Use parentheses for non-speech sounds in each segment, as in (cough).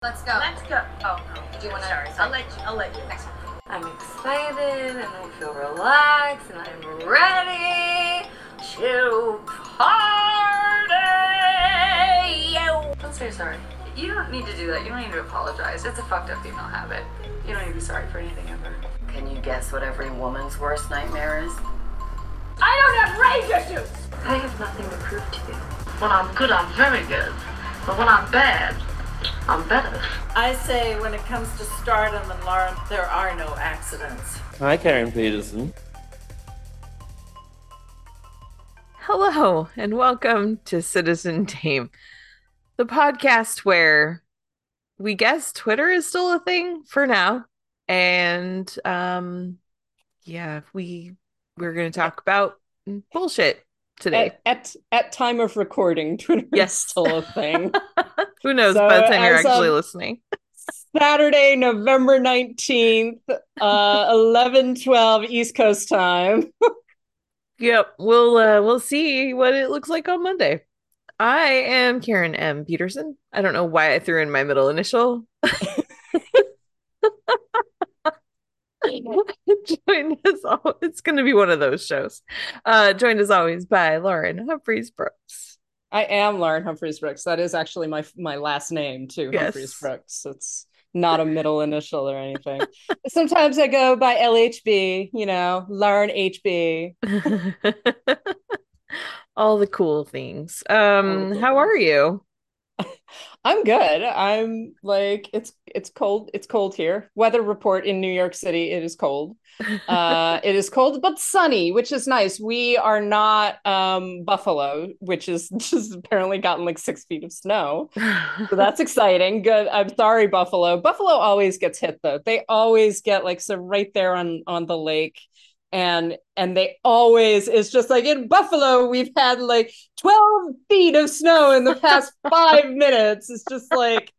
Let's go. Let's go. Oh, no. Do you want to? Sorry, I'll let you. I'll let you. Next one. I'm excited and I feel relaxed and I'm ready to party. Don't say sorry. You don't need to do that. You don't need to apologize. It's a fucked up female habit. You don't need to be sorry for anything ever. Can you guess what every woman's worst nightmare is? I don't have rage issues. I have nothing to prove to you. When I'm good, I'm very good. But when I'm bad, I'm better. I say when it comes to stardom and Lauren, there are no accidents. Hi, Karen Peterson. Hello, and welcome to Citizen Dame, the podcast where we guess Twitter is still a thing for now. And um yeah, we we're going to talk about bullshit today. At, at at time of recording, (laughs) Twitter Yes. is still a thing. (laughs) Who knows So, by the time you're actually listening. Saturday, November 19th, uh 11 12 East Coast time. (laughs) Yep, we'll uh we'll see what it looks like on Monday. I am Karen M. Peterson. I don't know why I threw in my middle initial. (laughs) joined as always, it's going to be one of those shows. Uh, joined as always by Lauren Humphreys Brooks. I am Lauren Humphreys Brooks. That is actually my my last name too, Yes. Humphreys Brooks. It's not a middle initial or anything. (laughs) Sometimes I go by LHB, you know, Lauren HB. (laughs) All the cool things. Um, cool how are you? (laughs) I'm good. I'm like it's it's cold. It's cold here. Weather report in New York City. It is cold. Uh, (laughs) it is cold but sunny, which is nice. We are not um Buffalo, which is (laughs) just apparently gotten like six feet of snow. So that's exciting. Good. I'm sorry, Buffalo. Buffalo always gets hit though. They always get like so right there on on the lake. And and they always it's just like in Buffalo, we've had like 12 feet of snow in the past (laughs) five minutes. It's just like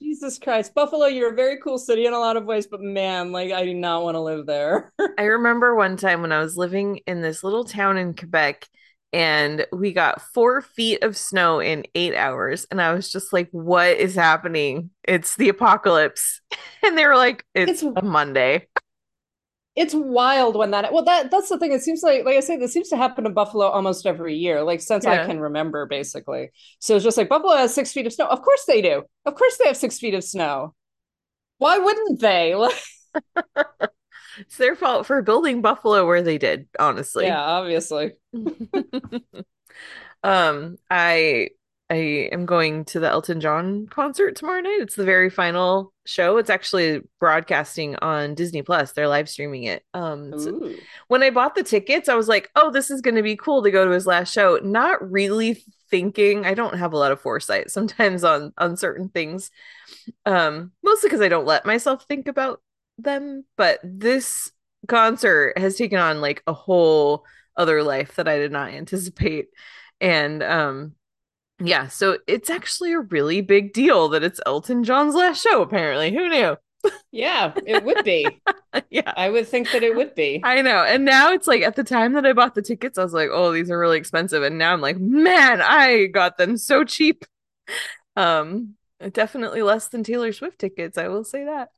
Jesus Christ. Buffalo, you're a very cool city in a lot of ways, but man, like I do not want to live there. (laughs) I remember one time when I was living in this little town in Quebec and we got four feet of snow in eight hours. And I was just like, what is happening? It's the apocalypse. (laughs) And they were like, it's, It's- a Monday. It's wild when that well that that's the thing. It seems like like i say this seems to happen in buffalo almost every year like since Yeah. i can remember basically. So it's just like buffalo has six feet of snow. Of course they do. Of course they have six feet of snow. Why wouldn't they? (laughs) It's their fault for building Buffalo where they did, honestly. yeah obviously. (laughs) Um, I I am going to the Elton John concert tomorrow night. It's the very final show. It's actually broadcasting on Disney Plus. They're live streaming it. Um, Ooh. when I bought the tickets, I was like, "Oh, this is going to be cool to go to his last show." Not really thinking. I don't have a lot of foresight sometimes on on certain things. Um, mostly because I don't let myself think about them. But this concert has taken on like a whole other life that I did not anticipate, and um, yeah. So it's actually a really big deal that it's Elton John's last show. Apparently, who knew? yeah it would be (laughs) yeah. i would think that it would be I know. And now it's like at the time that I bought the tickets, I was like, oh, these are really expensive. And now I'm like, man, I got them so cheap. Um, definitely less than Taylor Swift tickets, I will say that.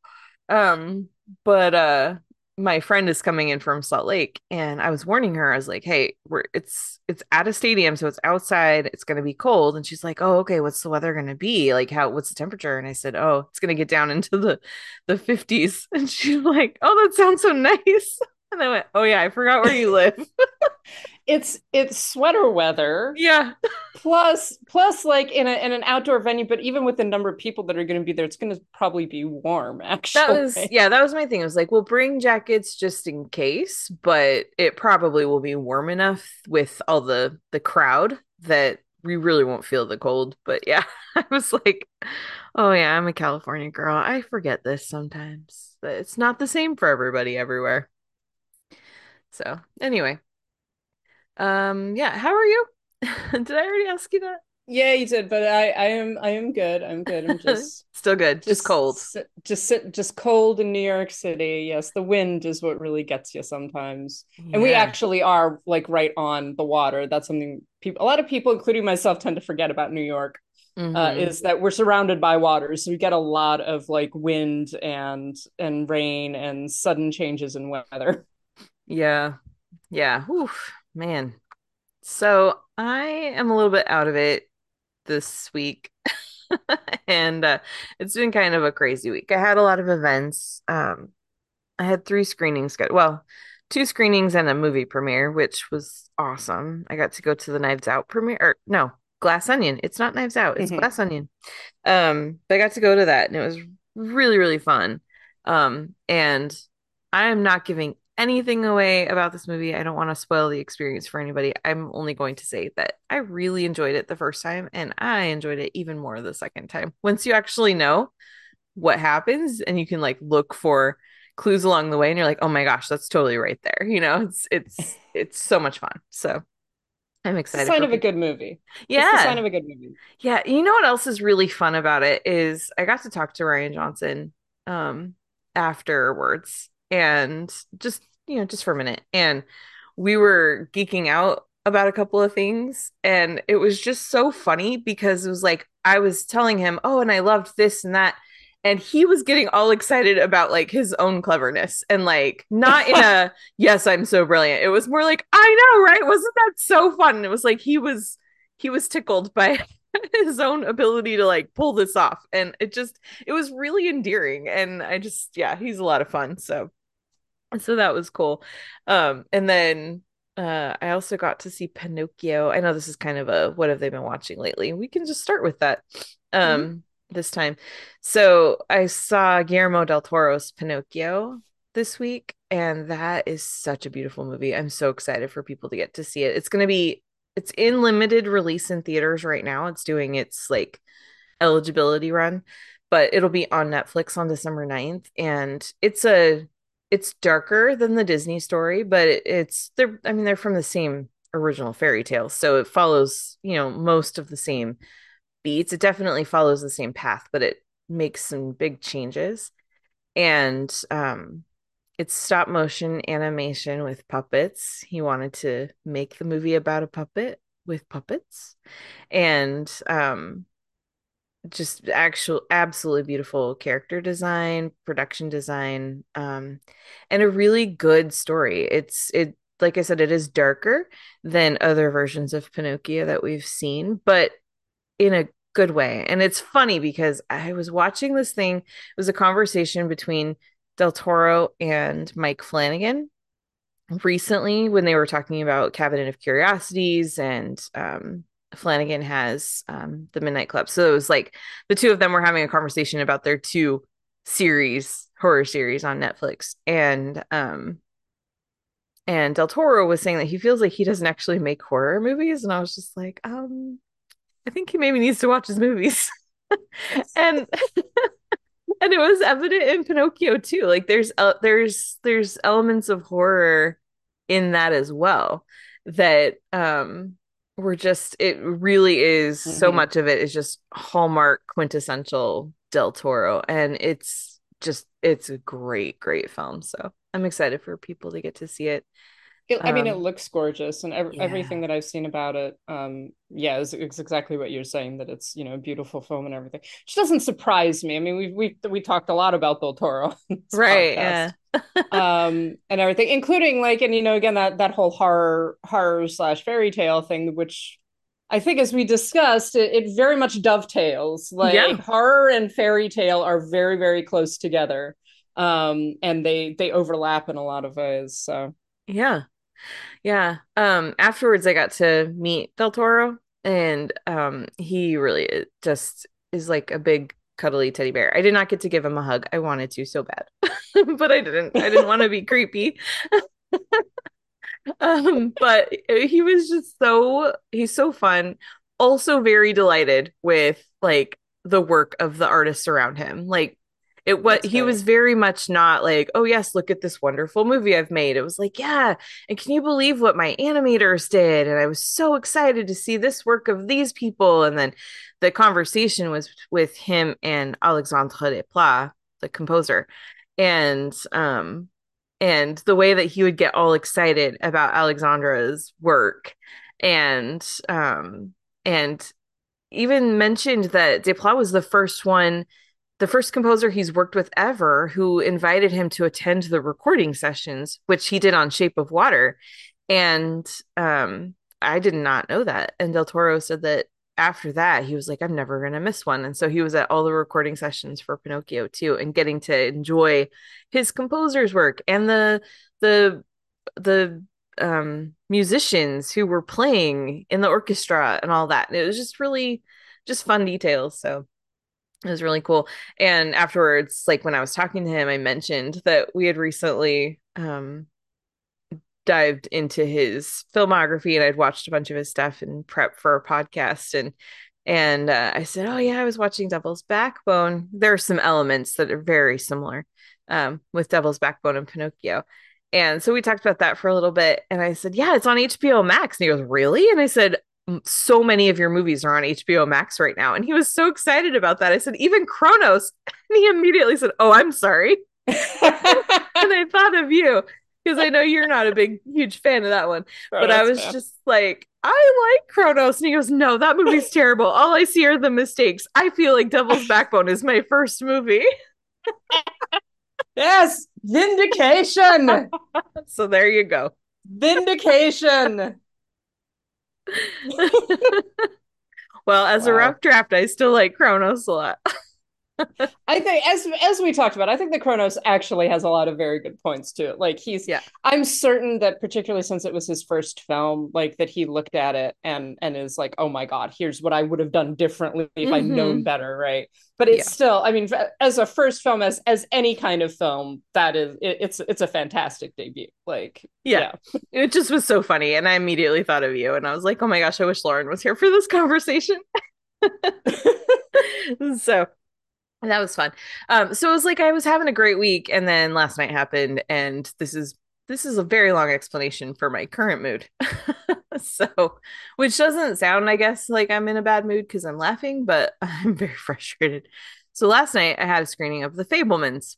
Um, but uh my friend is coming in from Salt Lake and I was warning her, I was like, hey, we're it's it's at a stadium, so it's outside, it's gonna be cold. And she's like, Oh, okay, what's the weather gonna be? Like how what's the temperature? And I said, Oh, it's gonna get down (laughs) into the the 50s. And she's like, Oh, that sounds so (laughs) nice. And I went, Oh yeah, I forgot where you live. (laughs) it's it's sweater weather yeah. plus plus like in, a, in an outdoor venue but even with the number of people that are going to be there it's going to probably be warm (laughs) actually That was yeah, that was my thing. I was like, we'll bring jackets just in case, but it probably will be warm enough with all the the crowd that we really won't feel the cold. But yeah, (laughs) I was like, oh yeah, I'm a California girl. I forget this sometimes. It's not the same for everybody everywhere. So, anyway. Um yeah, how are you? (laughs) Did I already ask you that? Yeah, you did, but I, I am, I am good. I'm good. I'm just, (laughs) Still good, just cold. sit- just sit, just cold in New York City. Yes, the wind is what really gets you sometimes, and we actually are like right on the water. That's something people, a lot of people, including myself, tend to forget about New York. Mhm. uh, is that we're surrounded by water, so we get a lot of like wind and and rain and sudden changes in weather. Yeah. Yeah. Oof, man. So I am a little bit out of it this week. (laughs) And uh, it's been kind of a crazy week. I had a lot of events. Um, I had three screenings. Well, two screenings and a movie premiere, which was awesome. I got to go to the Knives Out premiere. Or no, Glass Onion. It's not Knives Out, it's Mhm. Glass Onion. Um, but I got to go to that and it was really, really fun. Um, and I am not giving anything away about this movie. I don't want to spoil the experience for anybody. I'm only going to say that I really enjoyed it the first time and I enjoyed it even more the second time. Once you actually know what happens and you can like look for clues along the way and you're like, "Oh my gosh, that's totally right there." You know, it's it's (laughs) it's so much fun. So I'm It's a excited sign of a good movie. Yeah. sign of a good movie. Yeah, you know what else is really fun about it is I got to talk to Rian Johnson um afterwards and just, you know, just for a minute. And we were geeking out about a couple of things and it was just so funny because it was like I was telling him, "Oh, and I loved this and that." And he was getting all excited about like his own cleverness and like not in (laughs) a yes, I'm so brilliant. It was more like, I know, right? Wasn't that so fun? And it was like he was he was tickled by (laughs) his own ability to like pull this off and it just it was really endearing and i just yeah he's a lot of fun so so that was cool. Um and then uh i also got to see pinocchio. I know this is kind of a what have they been watching lately? We can just start with that um this time. So i saw guillermo del toro's pinocchio this week and that is such a beautiful movie. I'm so excited for people to get to see it. It's going to be it's in limited release in theaters right now. It's doing its like eligibility run, but it'll be on Netflix on December 9th. And it's a it's darker than the Disney story, but it, it's they're I mean, they're from the same original fairy tale. So it follows, you know, most of the same beats. It definitely follows the same path, but it makes some big changes. And um it's stop motion animation with puppets. He wanted to make the movie about a puppet with puppets and um just actual absolutely beautiful character design, production design, um and a really good story. It's it like I said it is darker than other versions of Pinocchio that we've seen, but in a good way. And it's funny because I was watching this thing, it was a conversation between Del Toro and Mike Flanagan recently when they were talking about Cabinet of Curiosities and um, Flanagan has um, the Midnight Club. So it was like the two of them were having a conversation about their two series, horror series on Netflix. And um and Del Toro was saying that he feels like he doesn't actually make horror movies. And I was just like, um, I think he maybe needs to watch his movies. (laughs) and (laughs) and it was evident in Pinocchio too. Like there's uh, there's there's elements of horror in that as well that um were just it really is so Mhm. much of it is just hallmark quintessential Del Toro and it's just it's a great great film so I'm excited for people to get to see it It- I mean, it Um, looks gorgeous, and ev- yeah. everything that I've seen about it, um, yeah, is, is exactly what you're saying. That it's you know a beautiful film and everything, which doesn't surprise me. I mean, we we we talked a lot about Del Toro, (laughs) right podcast. yeah (laughs) um, and everything, including like, and you know, again that that whole horror horror slash fairy tale thing, which I think, as we discussed, it, it very much dovetails. Like Yeah. horror and fairy tale are very very close together, um, and they they overlap in a lot of ways. So. Yeah. Yeah. Um afterwards I got to meet Del Toro and um he really just is like a big cuddly teddy bear. I did not get to give him a hug. I wanted to so bad. (laughs) But I didn't. I didn't want to be creepy. (laughs) Um but he was just so he's so fun. Also very delighted with like the work of the artists around him. Like it was That's he great. was very much not like, oh yes, look at this wonderful movie I've made. It was like, yeah, and can you believe what my animators did? And I was so excited to see this work of these people. And then the conversation was with him and Alexandre Desplat, the composer. And um and the way that he would get all excited about Alexandre's work and um and even mentioned that Desplat was the first one, the first composer he's worked with ever who invited him to attend the recording sessions, which he did on Shape of Water. And um, I did not know that. And Del Toro said that after that, he was like, I'm never going to miss one. And so he was at all the recording sessions for Pinocchio too, and getting to enjoy his composer's work and the, the, the um musicians who were playing in the orchestra and all that. And it was just really just fun details. So it was really cool. And afterwards, like when I was talking to him, I mentioned that we had recently um dived into his filmography and I'd watched a bunch of his stuff and prep for a podcast and and uh, I said, "Oh yeah, I was watching Devil's Backbone. There are some elements that are very similar um, with Devil's Backbone and Pinocchio." And so we talked about that for a little bit. And I said, Yeah, it's on HBO Max. And he goes, Really? And I said, So many of your movies are on HBO Max right now. And he was so excited about that. I said, Even Cronos. (laughs) And he immediately said, Oh, I'm sorry. (laughs) and I thought of you because I know you're not a big, huge fan of that one. Oh, but I was just like, I like Cronos. And he goes, No, that movie's (laughs) terrible. All I see are the mistakes. I feel like Devil's Backbone is my first movie. yes, vindication. So there you go. vindication. (laughs) Well, as a rough draft, I still like Cronos a lot. (laughs) I think as as we talked about, I think the Cronos actually has a lot of very good points to it. Like he's Yeah. I'm certain that particularly since it was his first film, like that he looked at it and and is like, "Oh my god, here's what I would have done differently if I'd Mhm. known better," right? But it's Yeah. still, I mean, as a first film as as any kind of film, that is it, it's it's a fantastic debut. Like Yeah. (laughs) It just was so funny. And I immediately thought of you. And I was like, oh my gosh, I wish Lauren was here for this (laughs) conversation. (laughs) so that was fun. Um, so it was like I was having a great week, and then last night happened, and this is this is a very long explanation for my current mood. (laughs) so which doesn't sound, I guess, like I'm in a bad mood because I'm laughing, but (laughs) I'm very frustrated. So last night I had a screening of The Fabelmans,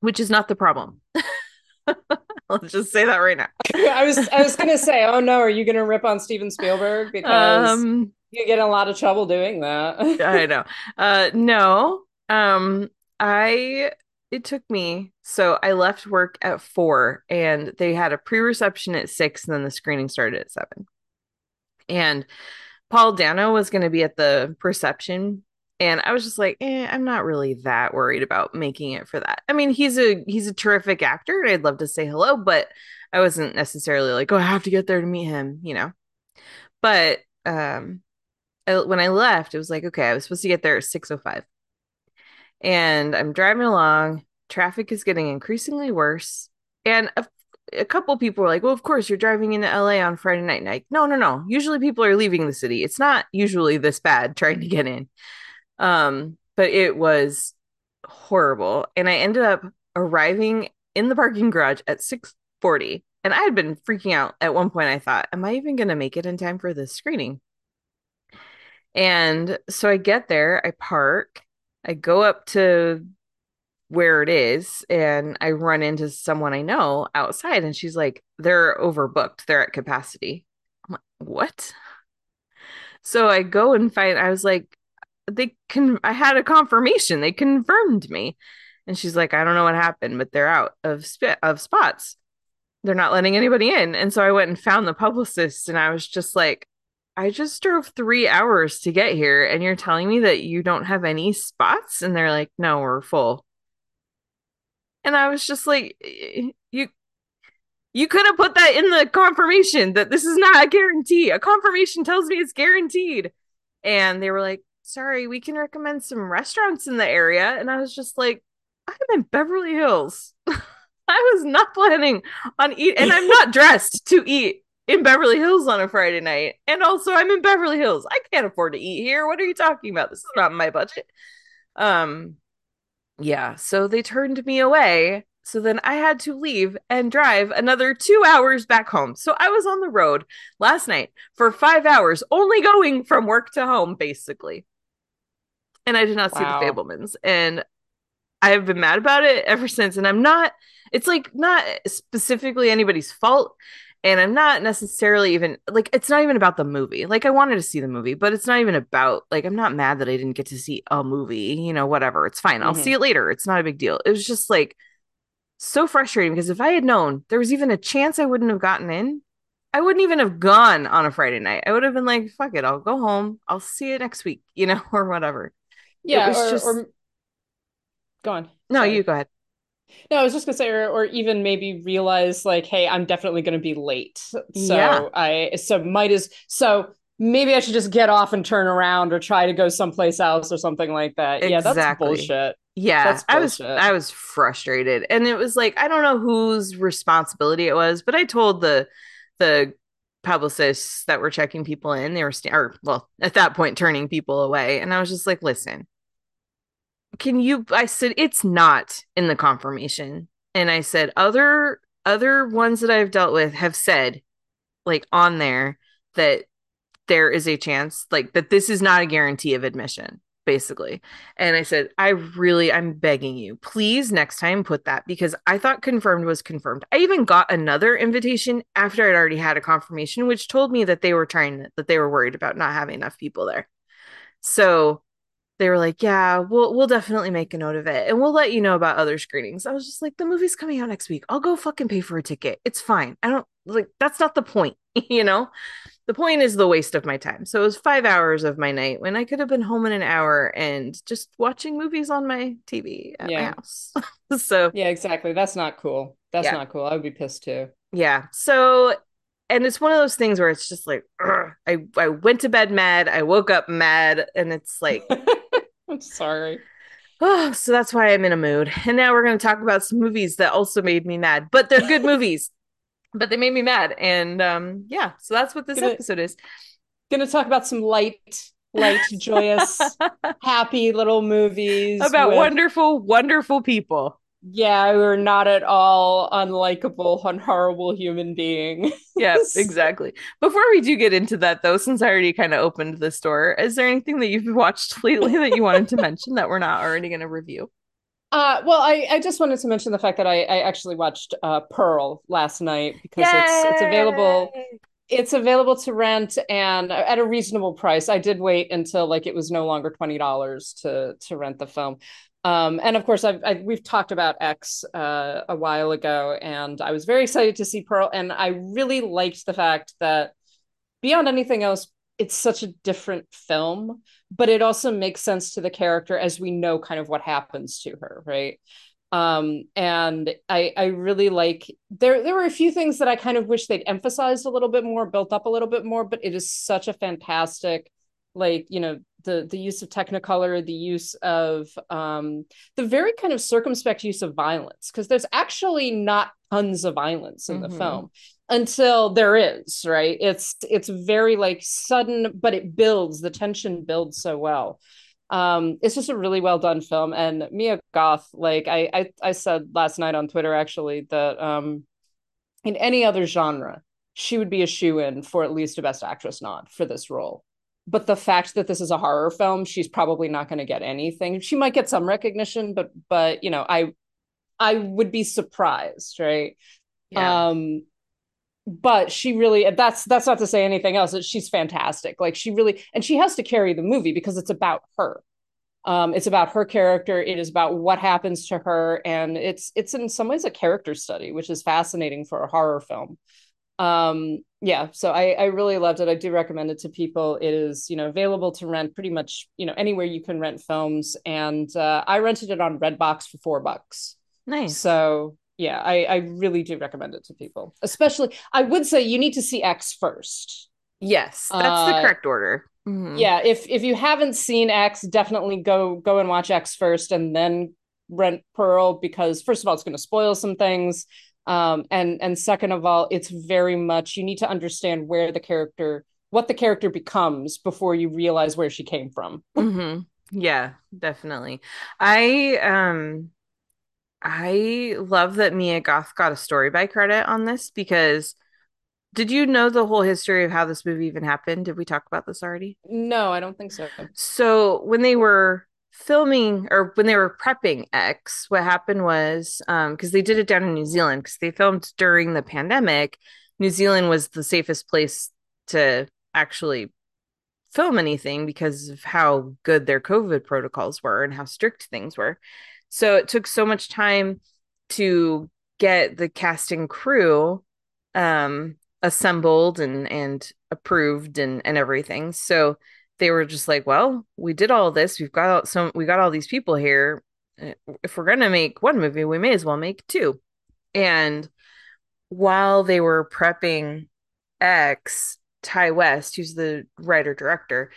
which is not the problem. (laughs) (laughs) I'll just say that right now. I was I was gonna say, oh no, are you gonna rip on Steven Spielberg because Um, you get in a lot of trouble doing that? I know. Uh, no. Um, I it took me so I left work at four, and they had a pre-reception at six, and then the screening started at seven. And Paul Dano was going to be at the reception, and I was just like, eh, I'm not really that worried about making it for that. I mean, he's a he's a terrific actor, and I'd love to say hello, but I wasn't necessarily like, oh, I have to get there to meet him, you know. But um, I, when I left, it was like, okay, I was supposed to get there at 6:05. And I'm driving along, traffic is getting increasingly worse. And a, a couple people were like, well, of course, you're driving into LA on Friday night. I, no, no, no. Usually people are leaving the city. It's not usually this bad trying to get in. Um, but it was horrible. And I ended up arriving in the parking garage at 6:40. And I had been freaking out at one point. I thought, am I even going to make it in time for this screening? And so I get there, I park, I go up to where it is, and I run into someone I know outside, and she's like, they're overbooked, they're at capacity. I'm like, what? So I go and find, I was like, they can, I had a confirmation, they confirmed me. And she's like, I don't know what happened, but they're out of sp- of spots. They're not letting anybody in. And so I went and found the publicist, and I was just like, I just drove three hours to get here, and you're telling me that you don't have any spots? And they're like, no, we're full. And I was just like, you you could have put that in the confirmation that this is not a guarantee. A confirmation tells me it's guaranteed. And they were like, sorry, we can recommend some restaurants in the area. And I was just like, I'm in Beverly Hills. (laughs) I was not planning on eat, and I'm not (laughs) dressed to eat in Beverly Hills on a Friday night. And also, I'm in Beverly Hills. I can't afford to eat here. What are you talking about? This is not my budget. Um, yeah. So they turned me away. So then I had to leave and drive another two hours back home. So I was on the road last night for five hours, only going from work to home, basically. And I did not see Wow. the Fabelmans. And I have been mad about it ever since. And I'm not, it's like not specifically anybody's fault. and I'm not necessarily even like it's not even about the movie. Like I wanted to see the movie, but it's not even about like I'm not mad that I didn't get to see a movie, you know, whatever. It's fine. I'll Mhm. see it later. It's not a big deal. It was just like so frustrating because if I had known there was even a chance I wouldn't have gotten in, I wouldn't even have gone on a Friday night. I would have been like, fuck it, I'll go home. I'll see it next week, you know, (laughs) or whatever. Yeah, or, just- or go on. No, Sorry. you go ahead. No, I was just gonna say, or, or even maybe realize like, hey, I'm definitely gonna be late. So Yeah. I so might as so maybe I should just get off and turn around or try to go someplace else or something like that. Yeah, that's Exactly. bullshit. Yeah, That's I was. I was frustrated. And it was like I don't know whose responsibility it was, but I told the the publicists that were checking people in, they were sta- or well, at that point turning people away. And I was just like, listen, can you I said it's not in the confirmation. And I said other other ones that I've dealt with have said like on there that there is a chance like that this is not a guarantee of admission basically. And i said i really i'm begging you please next time put that because i thought confirmed was confirmed. I even got another invitation after i'd already had a confirmation which told me that they were trying that they were worried about not having enough people there. So they were like yeah we'll we'll definitely make a note of it and we'll let you know about other screenings i was just like the movie's coming out next week i'll go fucking pay for a ticket it's fine i don't like that's not the point (laughs) you know the point is the waste of my time. So it was five hours of my night when I could have been home in an hour and just watching movies on my TV at my house. (laughs) so Yeah, exactly. That's not cool. That's Yeah. not cool. I would be pissed too. yeah. So and it's one of those things where it's just like ugh, I I went to bed mad, I woke up mad, and it's like (laughs) I'm sorry. oh, so that's why I'm in a mood. And now we're gonna talk about some movies that also made me mad, but they're good (laughs) movies. But they made me mad, and um, yeah. So that's what this Gonna- episode is. Gonna talk about some light, light, joyous, (laughs) happy little movies about with- wonderful, wonderful people. Yeah, we're not at all unlikable, unhorrible human being. Yeah, (laughs) exactly. Before we do get into that, though, since I already kind of opened this door, is there anything that you've watched (laughs) lately that you wanted to mention that we're not already going to review? Uh, well, I, I just wanted to mention the fact that I, I actually watched uh, Pearl last night because it's it's available! It's available to rent and at a reasonable price. I did wait until like it was no longer twenty dollars to to rent the film. Um, and of course, I've, i we've talked about X uh, a while ago, and I was very excited to see Pearl, and I really liked the fact that beyond anything else, it's such a different film, but it also makes sense to the character as we know kind of what happens to her, right? Um, and I I really like there there were a few things that I kind of wish they'd emphasized a little bit more, built up a little bit more, but it is such a fantastic like you know the the use of technicolor the use of um the very kind of circumspect use of violence because there's actually not tons of violence in the Mhm. film until there is right it's it's very like sudden but it builds the tension builds so well um it's just a really well done film. And mia goth like I, I i said last night on twitter actually that um in any other genre she would be a shoe in for at least a best actress nod for this role. But the fact that this is a horror film she's probably not going to get anything. She might get some recognition but but you know i i would be surprised right? Yeah. um but she really that's that's not to say anything else she's fantastic like she really and she has to carry the movie because it's about her. Um it's about her character it is about what happens to her and it's it's in some ways a character study which is fascinating for a horror film. Um yeah so i i really loved it i do recommend it to people it is you know available to rent pretty much you know anywhere you can rent films and uh i rented it on redbox for four bucks. Nice. so yeah, I, I really do recommend it to people. Especially, I would say you need to see X first. yes, that's the uh, correct order. Mhm. Yeah, if if you haven't seen X, definitely go go and watch X first, and then rent Pearl because first of all, it's going to spoil some things, um, and and second of all, it's very much you need to understand where the character what the character becomes before you realize where she came from. Mhm. Yeah, definitely. I um I love that Mia Goth got a story by credit on this because did you know the whole history of how this movie even happened? Did we talk about this already? No, I don't think so. So when they were filming or when they were prepping X, what happened was um because they did it down in New Zealand because they filmed during the pandemic New Zealand was the safest place to actually film anything because of how good their COVID protocols were and how strict things were. So it took so much time to get the casting crew um assembled and and approved and and everything. So they were just like, well, we did all this. We've got some we got all these people here. If we're going to make one movie, we may as well make two. And while they were prepping X, Ti West, who's the writer director,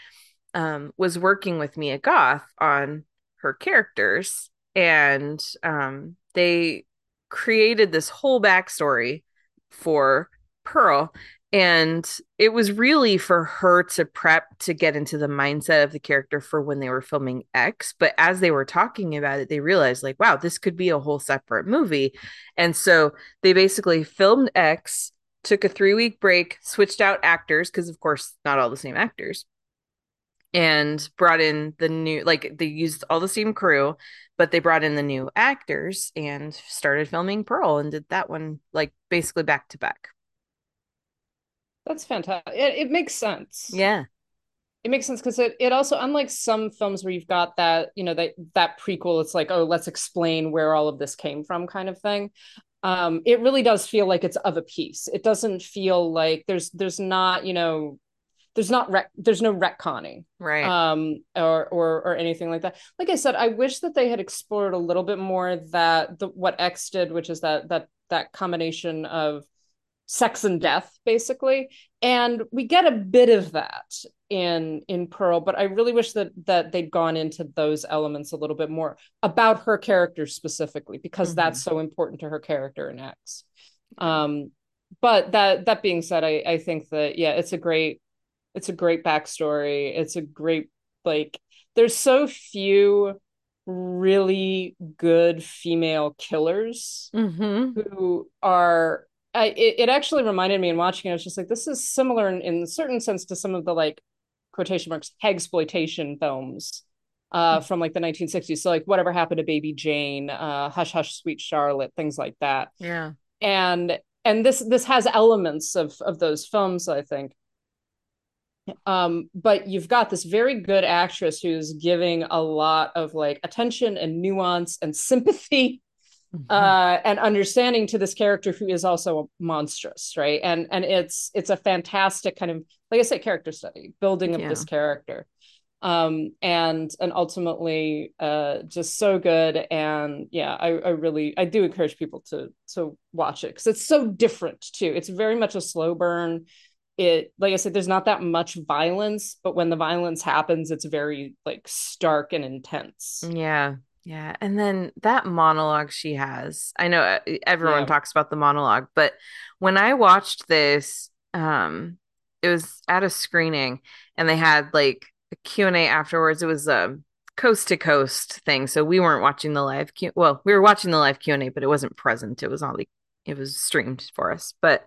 um, was working with Mia Goth on her characters, and um, they created this whole backstory for Pearl. And it was really for her to prep to get into the mindset of the character for when they were filming X. But as they were talking about it, they realized, like, wow, this could be a whole separate movie. And so they basically filmed X, took a three week break, switched out actors, because of course, not all the same actors, and brought in the new, like, they used all the same crew, but they brought in the new actors and started filming Pearl and did that one, like, basically back to back. That's fantastic. It, it makes sense. Yeah. It makes sense because it, it also unlike some films where you've got that, you know, that that prequel, it's like, oh, let's explain where all of this came from kind of thing. Um, it really does feel like it's of a piece. It doesn't feel like there's there's not, you know, there's not rec- there's no retconning. Right. Um or or or anything like that. Like i said i wish that they had explored a little bit more that the what x did which is that that that combination of sex and death basically. And we get a bit of that in in pearl but i really wish that that they'd gone into those elements a little bit more about her character specifically because mm-hmm. that's so important to her character in x. Um but that that being said i i think that yeah it's a great it's a great backstory it's a great like there's so few really good female killers mm-hmm. who are I, it, it actually reminded me in watching it, I was just like, this is similar in, in a certain sense to some of the like quotation marks exploitation films uh, from like the 1960s. So like whatever happened to Baby Jane, uh, Hush Hush Sweet Charlotte, things like that. Yeah. And and this this has elements of of those films, I think. Um, but you've got this very good actress who's giving a lot of like attention and nuance and sympathy mm-hmm. uh, and understanding to this character who is also monstrous, right? And and it's it's a fantastic kind of like I say, character study, building of yeah. this character, um, and and ultimately uh, just so good. And yeah, I, I really I do encourage people to to watch it because it's so different too. It's very much a slow burn it like i said there's not that much violence but when the violence happens it's very like stark and intense yeah yeah. And then that monologue she has, I know uh, everyone yeah. talks about the monologue, but when I watched this, um, it was at a screening and they had like a Q&A afterwards. It was a coast to coast thing. So we weren't watching the live Q well, we were watching the live Q&A, but it wasn't present. It was like it was streamed for us. But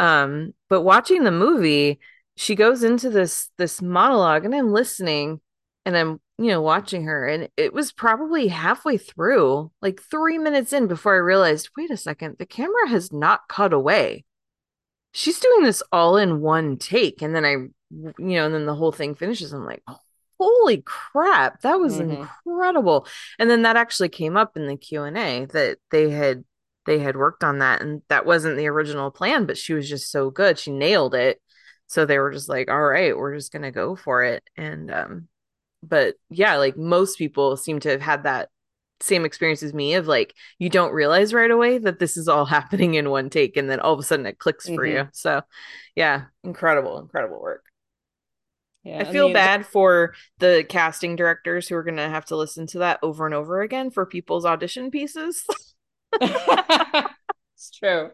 um but watching the movie, she goes into this this monologue and I'm listening and I'm you know, watching her. And it was probably halfway through, like three minutes in, before I realized wait a second, the camera has not cut away. She's doing this all in one take. And then I, you know, and then the whole thing finishes. I'm like, holy crap, that was mm-hmm. incredible. And then that actually came up in the Q&A that they had they had worked on that and that wasn't the original plan but she was just so good she nailed it so they were just like all right we're just going to go for it and um but yeah, like most people seem to have had that same experience as me of like you don't realize right away that this is all (laughs) happening in one take and then all of a sudden it clicks for mm-hmm. you. So yeah, incredible, incredible work. Yeah, I feel I mean, bad for the casting directors who are going to have to listen to that over and over again for people's audition pieces. (laughs) (laughs) it's true.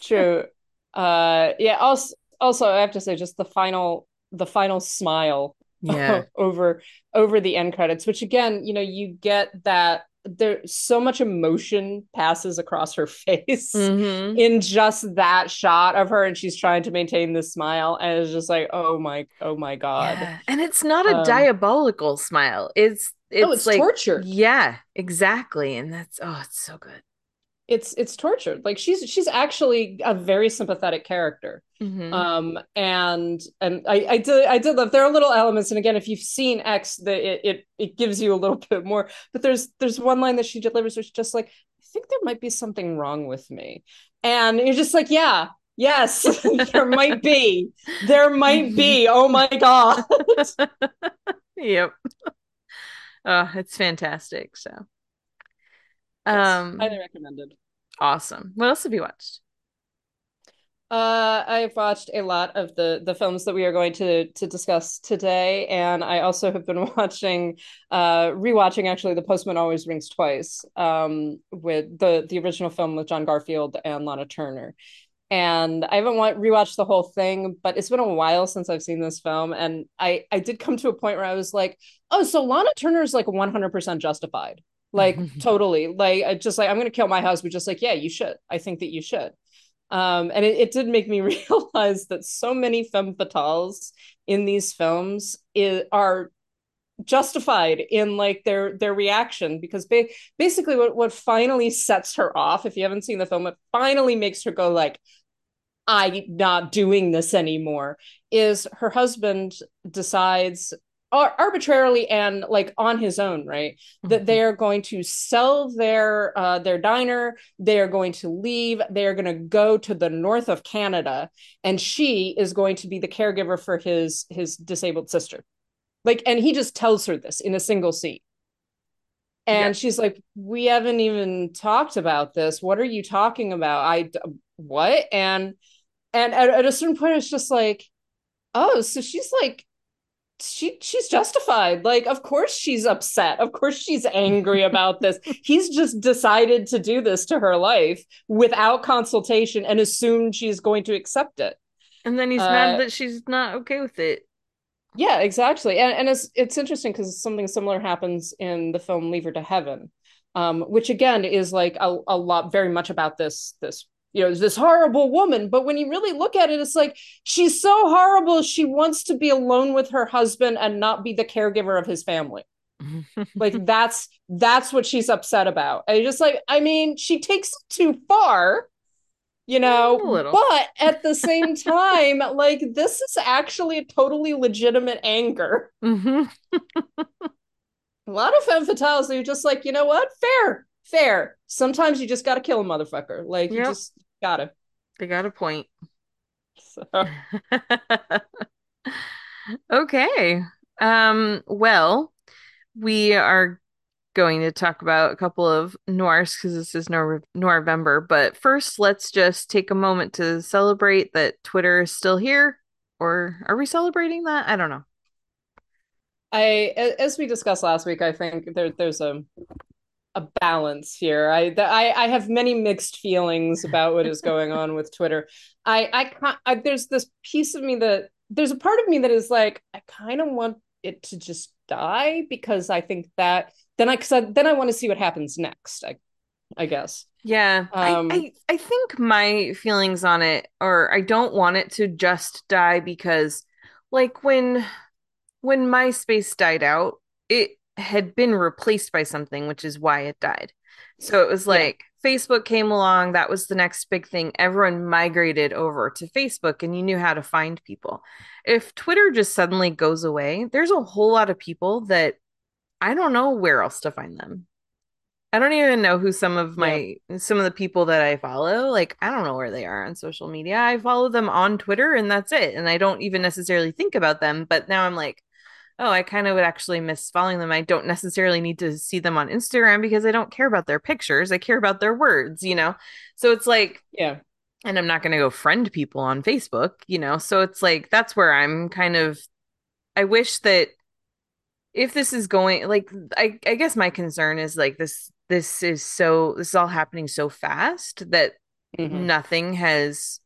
True. Uh yeah, also also I have to say just the final the final smile (laughs) yeah over over the end credits which again you know you get that there so much emotion passes across her (laughs) face mm-hmm. in just that shot of her and she's trying to maintain this smile and it's just like oh my oh my god yeah. and it's not a um, diabolical smile it's it's, oh, it's like torture yeah exactly and that's oh it's so good it's it's tortured like she's she's actually a very sympathetic character Mhm. um and and i i did i did love there are little elements and again if you've seen x the it it, it gives you a little (laughs) bit more but there's there's one line that she delivers which is just like i think there might be something wrong with me and you're just like yeah yes (laughs) there might be there might be oh my god (laughs) yep. Oh, it's fantastic. So, um, highly recommended awesome. What else have you watched? Uh, I've watched a lot of the the films that we are going to to discuss today, and I also have been (laughs) watching, uh, rewatching actually, The Postman Always Rings Twice, um, with the the original film with John Garfield and Lana Turner. And I haven't wa- rewatched the whole thing, but it's been a while since I've seen this film, and I I did come to a point where I was like, oh, so Lana Turner is like one hundred percent justified, like totally, like just like I'm gonna kill my husband, just like yeah, you should. I think that you should. Um, and it, it did make me (laughs) realize that so many femme fatales in these films i- are justified in like their their reaction because ba- basically what, what finally sets her off if you haven't seen the film it finally makes her go like i'm not doing this anymore is her husband decides arbitrarily and like on his own right that they are going to sell their uh, their diner. They are going to leave. They are going to go to the north of Canada, and she is going to be the caregiver for his his disabled sister. Like, and he just tells her this in a single scene. And Yeah. she's like, "We haven't even talked about this. What are you talking about? i what?" And and at, at a certain point, it's just like, "Oh, so she's like she she's justified. Like of course she's upset. Of course she's angry about this. (laughs) He's just decided to do this to her life without consultation and assumed she's going to accept it. And then he's Uh, mad that she's not okay with it. yeah exactly. And, and it's it's interesting because something similar happens in the film leave her to heaven um which again is like a, a lot very much about this this you know this horrible woman. But when you really look at it it's like she's so horrible she wants to be alone with her husband and not be the caregiver of his family. (laughs) Like that's that's what she's upset about. And just like i mean she takes it too far you know but at the same (laughs) time like this is actually a totally legitimate anger. Mhm. (laughs) a lot of femme fatales are just like you know what? Fair fair. Sometimes you just gotta kill a motherfucker. Like you Yep. Just gotta They got a point. so, (laughs) okay. Um, well, we are going to talk about a couple of noirs because this is Noir November. But first, let's just take a moment to celebrate that Twitter is still here. Or are we celebrating that? I don't know. I, as we discussed last week, I think there there's a a balance here. I th- I I have many mixed feelings (laughs) about what is going on with Twitter. I I can't. I, there's this piece of me that there's a part of me that is like I kind of want it to just die because I think that then I cause I, then I want to see what happens next. I I guess. Yeah, Um, I, I I think my feelings on it are I don't want it to just die because like when when MySpace died out, it had been replaced by something, which is why it died. So it was Yeah. like Facebook came along, that was the next big thing. Everyone migrated over to Facebook and you knew how to find people. If Twitter just suddenly goes away, there's a whole lot of people that I don't know where else to find them. I don't even know who some of my some of the people that I follow, like I don't know where they are on social media. I follow them on Twitter and that's it. And I don't even necessarily think about them, but now I'm like, oh, I kind of would actually miss following them. I don't necessarily need to see them on Instagram because I don't care about their pictures. I care about their words, you know? So it's like Yeah. and I'm not going to go friend people on Facebook, you know? So it's like that's where I'm kind of I wish that if this is going like I I guess my concern is like this this is so this is all happening so fast that Mhm. nothing has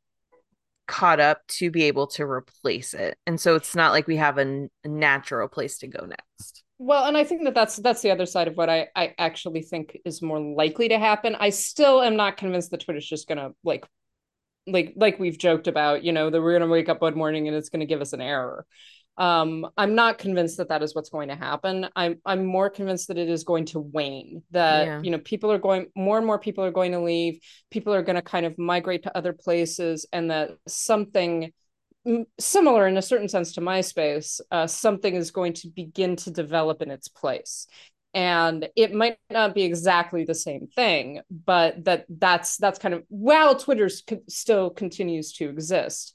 caught up to be able to replace it. And so it's not like we have a, natural place to go next. Well, and I think that that's that's the other side of what I I actually think is more likely to happen. I still am not convinced that Twitter's just gonna like like like we've joked about, you know, that we're gonna wake up one morning and it's gonna give us an error. Um, I'm not convinced that that is what's going to happen. I'm I'm more convinced that it is going to wane. That Yeah. you know people are going more and more people are going to leave. People are going to kind of migrate to other places, and that something similar in a certain sense to MySpace, uh, something is going to begin to develop in its place. And it might not be exactly the same thing, but that that's that's kind of while Twitter still continues to exist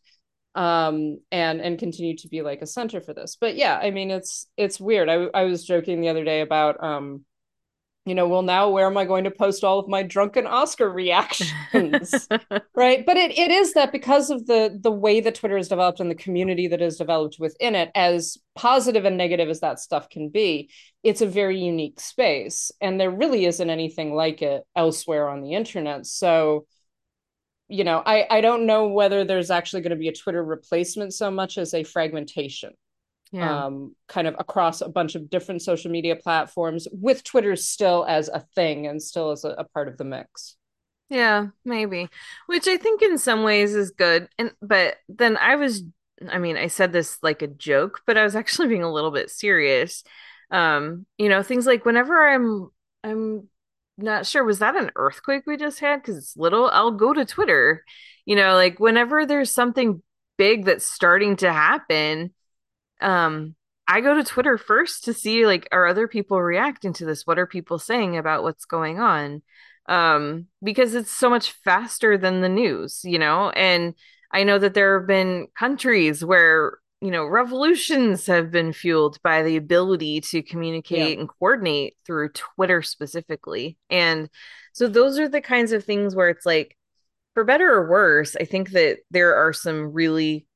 um and and continue to be like a center for this. But yeah i mean it's it's weird. I, I was joking the other day about um you know well now where am i going to post all of my drunken oscar reactions? (laughs) Right? But it, it is that because of the the way that twitter is developed and the community that is developed within it as positive and negative as that stuff can be it's a very unique space. And there really isn't anything like it elsewhere on the internet. So you know, I, I don't know whether there's actually going to be a Twitter replacement so much as a fragmentation. Yeah. Um, kind of across a bunch of different social media platforms, with Twitter still as a thing and still as a, a part of the mix. Yeah, maybe. Which I think in some ways is good. And but then I was I mean, I said this like a joke, but I was actually being a little bit serious. Um, you know, things like whenever I'm I'm not sure was that an earthquake we just had? Because it's little i'll go to twitter you know like whenever there's something big that's starting to happen um i go to twitter first to see like are other people reacting to this? What are people saying about what's going on? Um because it's so much faster than the news you know? And i know that there have been countries where you know, revolutions have been fueled by the ability to communicate yeah. and coordinate through Twitter specifically. And so those are the kinds of things where it's like, for better or worse, I think that there are some really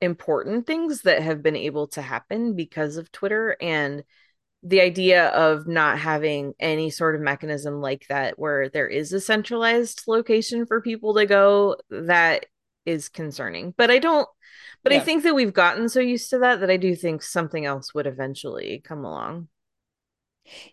important things that have been able to happen because of Twitter and the idea of not having any sort of mechanism like that where there is a centralized location for people to go that is concerning. But I don't but yeah. I think that we've gotten so used to that that I do think something else would eventually come along.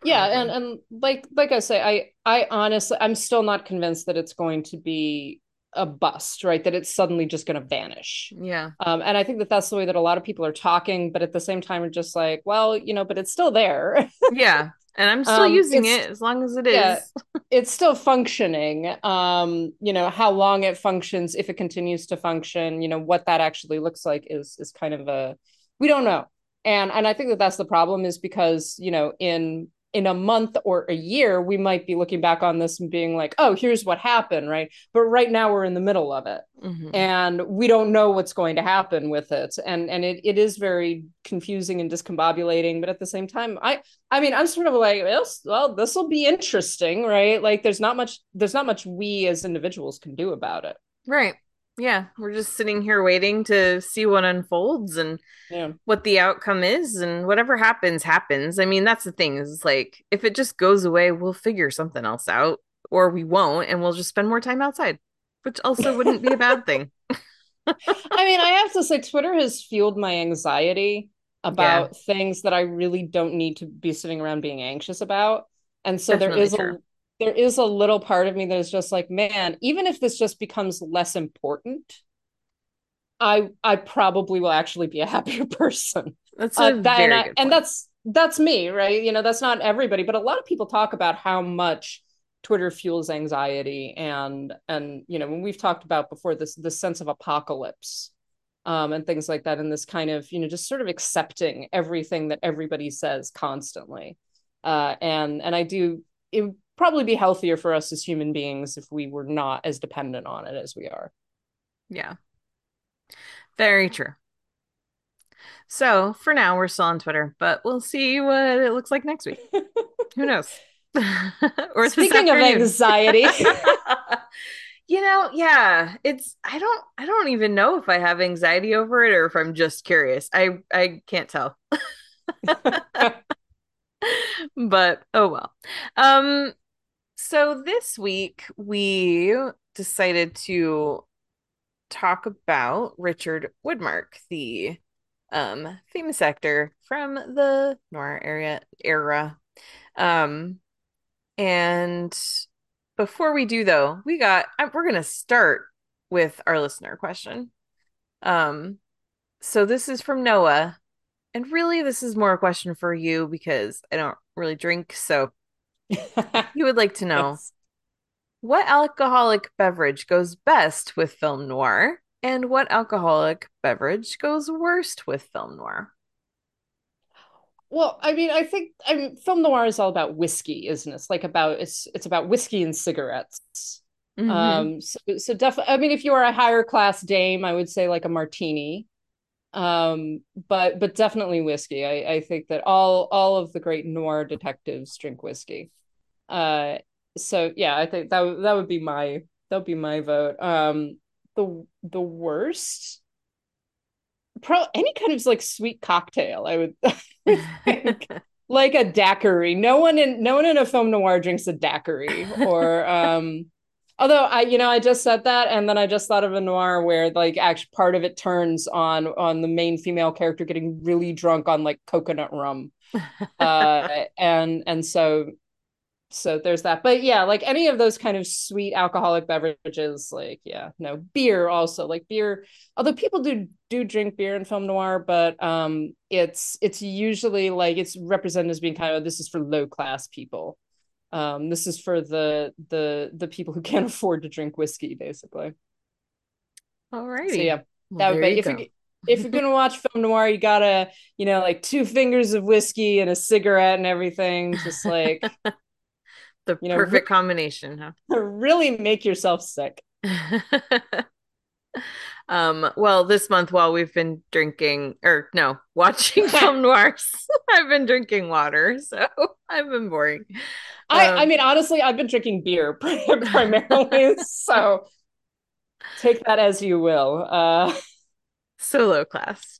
Yeah, and and like like I say, I I honestly I'm still not convinced that it's going to be a bust, right? That it's suddenly just going to vanish. Yeah. Um, and I think that that's the way that a lot of people are talking, but at the same time, are just like, well, you know, but it's still there. (laughs) yeah and I'm still um, using it as long as it is. Yeah, (laughs) it's still functioning. Um, you know, how long it functions, if it continues to function, you know, what that actually looks like is is kind of a we don't know. And and I think that that's the problem is because, you know, in in a month or a year, we might be looking back on this and being like, oh, here's what happened, right? But right now we're in the middle of it. Mm-hmm. And we don't know what's going to happen with it. And and it, it is very confusing and discombobulating. But at the same time, I I mean, I'm sort of like, well, well this will be interesting, right? Like there's not much there's not much we as individuals can do about it. Right yeah, we're just sitting here waiting to see what unfolds and yeah. what the outcome is, and whatever happens, happens. I mean, that's the thing is like if it just goes away, we'll figure something else out, or we won't, and we'll just spend more time outside, which also wouldn't be a bad thing. (laughs) I mean, I have to say, Twitter has fueled my anxiety about yeah. things that I really don't need to be sitting around being anxious about. And so Definitely there is true. a there is a little part of me that is just like, man, even if this just becomes less important, I I probably will actually be a (laughs) happier person. That's a uh, that, very and, I, and that's that's me, right? You know, that's not everybody, but a lot of people talk about how much Twitter fuels anxiety and and you know, when we've talked about before this this sense of apocalypse um and things like that and this kind of, you know, just sort of accepting everything that everybody says constantly. Uh and and I do it probably be healthier for us as human beings if we were not as dependent on it as we are. Yeah. Very true. So for now, we're still on Twitter, but we'll see what it looks like next week. (laughs) Who knows? (laughs) or speaking of anxiety. (laughs) you know, yeah, it's I don't I don't even know if I have anxiety over it or if I'm just curious. I I can't tell. but oh well. Um so this week we decided to talk about Richard Widmark, the um, famous actor from the noir area era. Um, and before we do though, we got we're gonna start with our listener question. Um, so this is from Noah, and really this is more a question for you because I don't really drink, so you would like to (laughs) know Yes. what alcoholic beverage goes best with film noir and what alcoholic beverage goes worst with film noir. Well, I mean, I think I mean, film noir is all about whiskey, isn't it? It's like about it's it's about whiskey and cigarettes. Mhm. Um, so so definitely, I mean, if you are a higher class dame, I would say like a martini. Um, but but definitely whiskey. I I think that all all of the great noir detectives drink whiskey. Uh, so yeah, I think that would that would be my that would be my vote. Um, the the worst, pro any kind of like sweet cocktail. I would (laughs) think (laughs) like a daiquiri. No one in no one in a film noir drinks a daiquiri or um (laughs) although I you know I just said that and then I just thought of a noir where like actually part of it turns on on the main female character getting really drunk on like coconut rum. Uh and and so so there's that. But yeah, like any of those kind of sweet alcoholic beverages, like yeah, no beer also like beer. Although people do do drink beer in film noir, but um, it's it's usually like it's represented as being kind of this is for low class people. Um, this is for the the the people who (laughs) can't afford to drink whiskey, basically. Alrighty. So yeah, Well, that would be you if you if you're gonna watch film noir, you gotta you know like two fingers of whiskey and a cigarette and everything, just like (laughs) the you know, perfect combination, huh? (laughs) really make yourself sick. (laughs) Um, well, this month while we've been drinking or no, watching (laughs) film noirs, I've been drinking water, so I've been boring. I, Um, I mean, honestly, I've been drinking beer primarily, so take that as you will. Uh, so low class.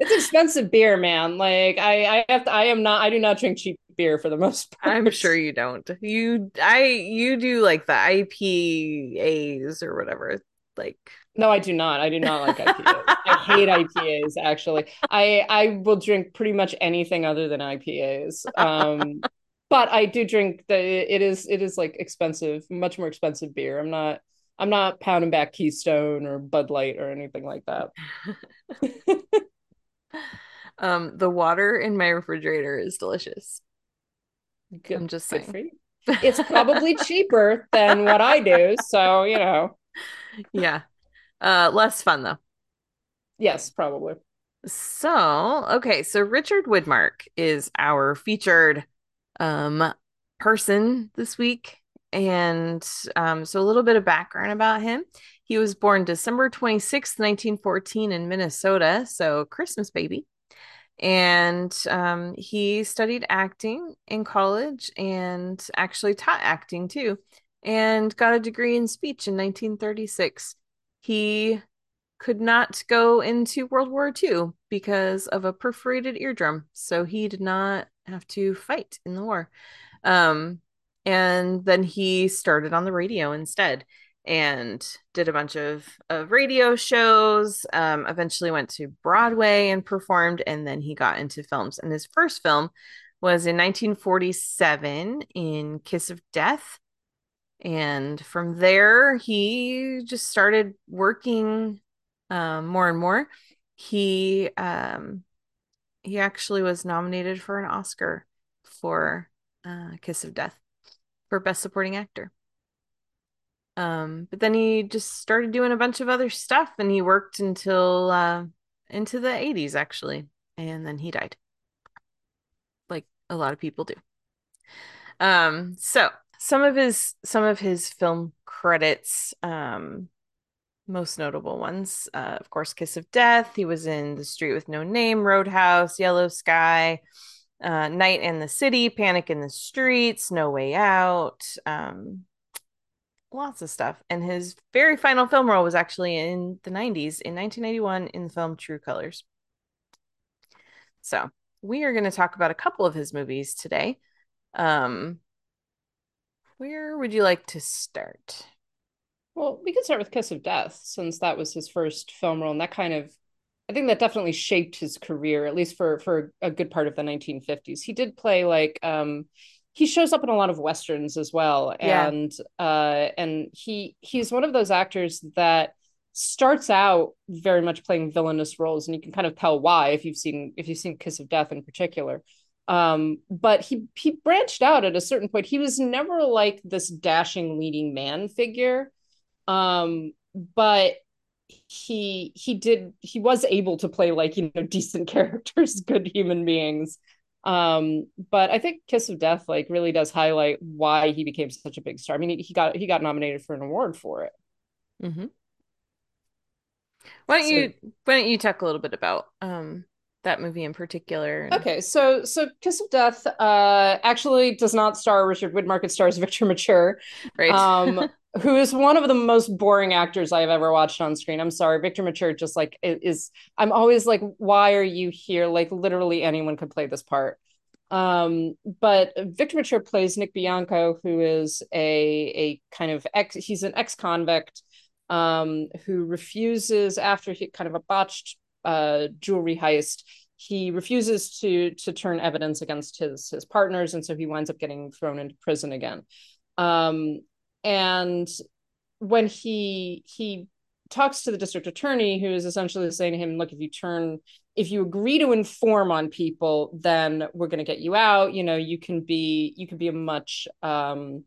It's expensive beer, man. Like I, I have to, I am not, I do not drink cheap beer for the most (laughs) part. I'm sure you don't. You I you do like the IPAs or whatever. Like No, I do not. I do not like IPAs. I hate (laughs) IPAs. Actually, I, I will drink pretty much anything other than IPAs. Um, but I do drink the. It is, it is like expensive, much more expensive beer. I'm not. I'm not pounding back Keystone or Bud Light or anything like that. (laughs) um the water in my refrigerator is delicious. Good, I'm just saying. It's probably cheaper than what I do, so you know. (laughs) Yeah. Uh less fun though. Yes, probably. So, okay, so Richard Widmark is our featured um person this week. And um, so a little bit of background about him. He was born December 26th, 1914 in Minnesota, so Christmas baby. And um, he studied acting in college and actually taught acting too, and got a degree in speech in 1936. He could not go into World War II because of a perforated eardrum, so he did not have to fight in the war. Um, and then he started on the radio instead and did a bunch of, of radio shows um, eventually went to broadway and performed and then he got into films. And his first film was in 1947 in kiss of death. And from there he just started working um, more and more. He um, he actually was nominated for an oscar for uh, kiss of death for best supporting actor. Um, but then he just started doing a bunch of other stuff and he worked until uh, into the 80s actually and then he died. Like a lot of people do. Um so some of his some of his film credits um most notable ones uh, of course kiss of death. He was in the street with no name roadhouse yellow sky uh, night in the city panic in the streets no way out um lots of stuff. And his very final film role was actually in the 90s, in 1991, in the film True Colors. So we are going to talk about a couple of his movies today. Um, where would you like to start? Well, we could start with Kiss of Death since that was his first film role, and that kind of, I think that definitely shaped his career, at least for for a good part of the 1950s. He did play like um he shows up in a lot of westerns as well Yeah. and uh and he he's one of those actors that starts out very much playing villainous roles, and you can kind of tell why if you've seen if you've seen Kiss of Death in particular. Um, but he he branched out at a certain point. He was never like this dashing leading man figure. Um, but he he did he was able to play like you know (laughs) decent characters good human beings um but i think kiss of death like really does highlight why he became such a big star i mean he, he got he got nominated for an award for it Mm-hmm. Why don't So- you why don't you talk a little bit about um that movie in particular? and- okay so so kiss of death uh actually does not star richard widmark it stars victor mature Right. um (laughs) who is one of the most boring actors I've ever watched on screen. I'm sorry, Victor Mature just like is I'm always like why are you here? Like literally anyone could play this part. Um but Victor Mature plays Nick Bianco who is a a kind of ex he's an ex-convict um who refuses after he kind of a botched uh jewelry heist he refuses to to turn evidence against his his partners and so he winds up getting thrown into prison again um and when he he talks to the district attorney who is essentially saying to him look if you turn if you agree to inform on people then we're going to get you out. You know you can be you can be a much um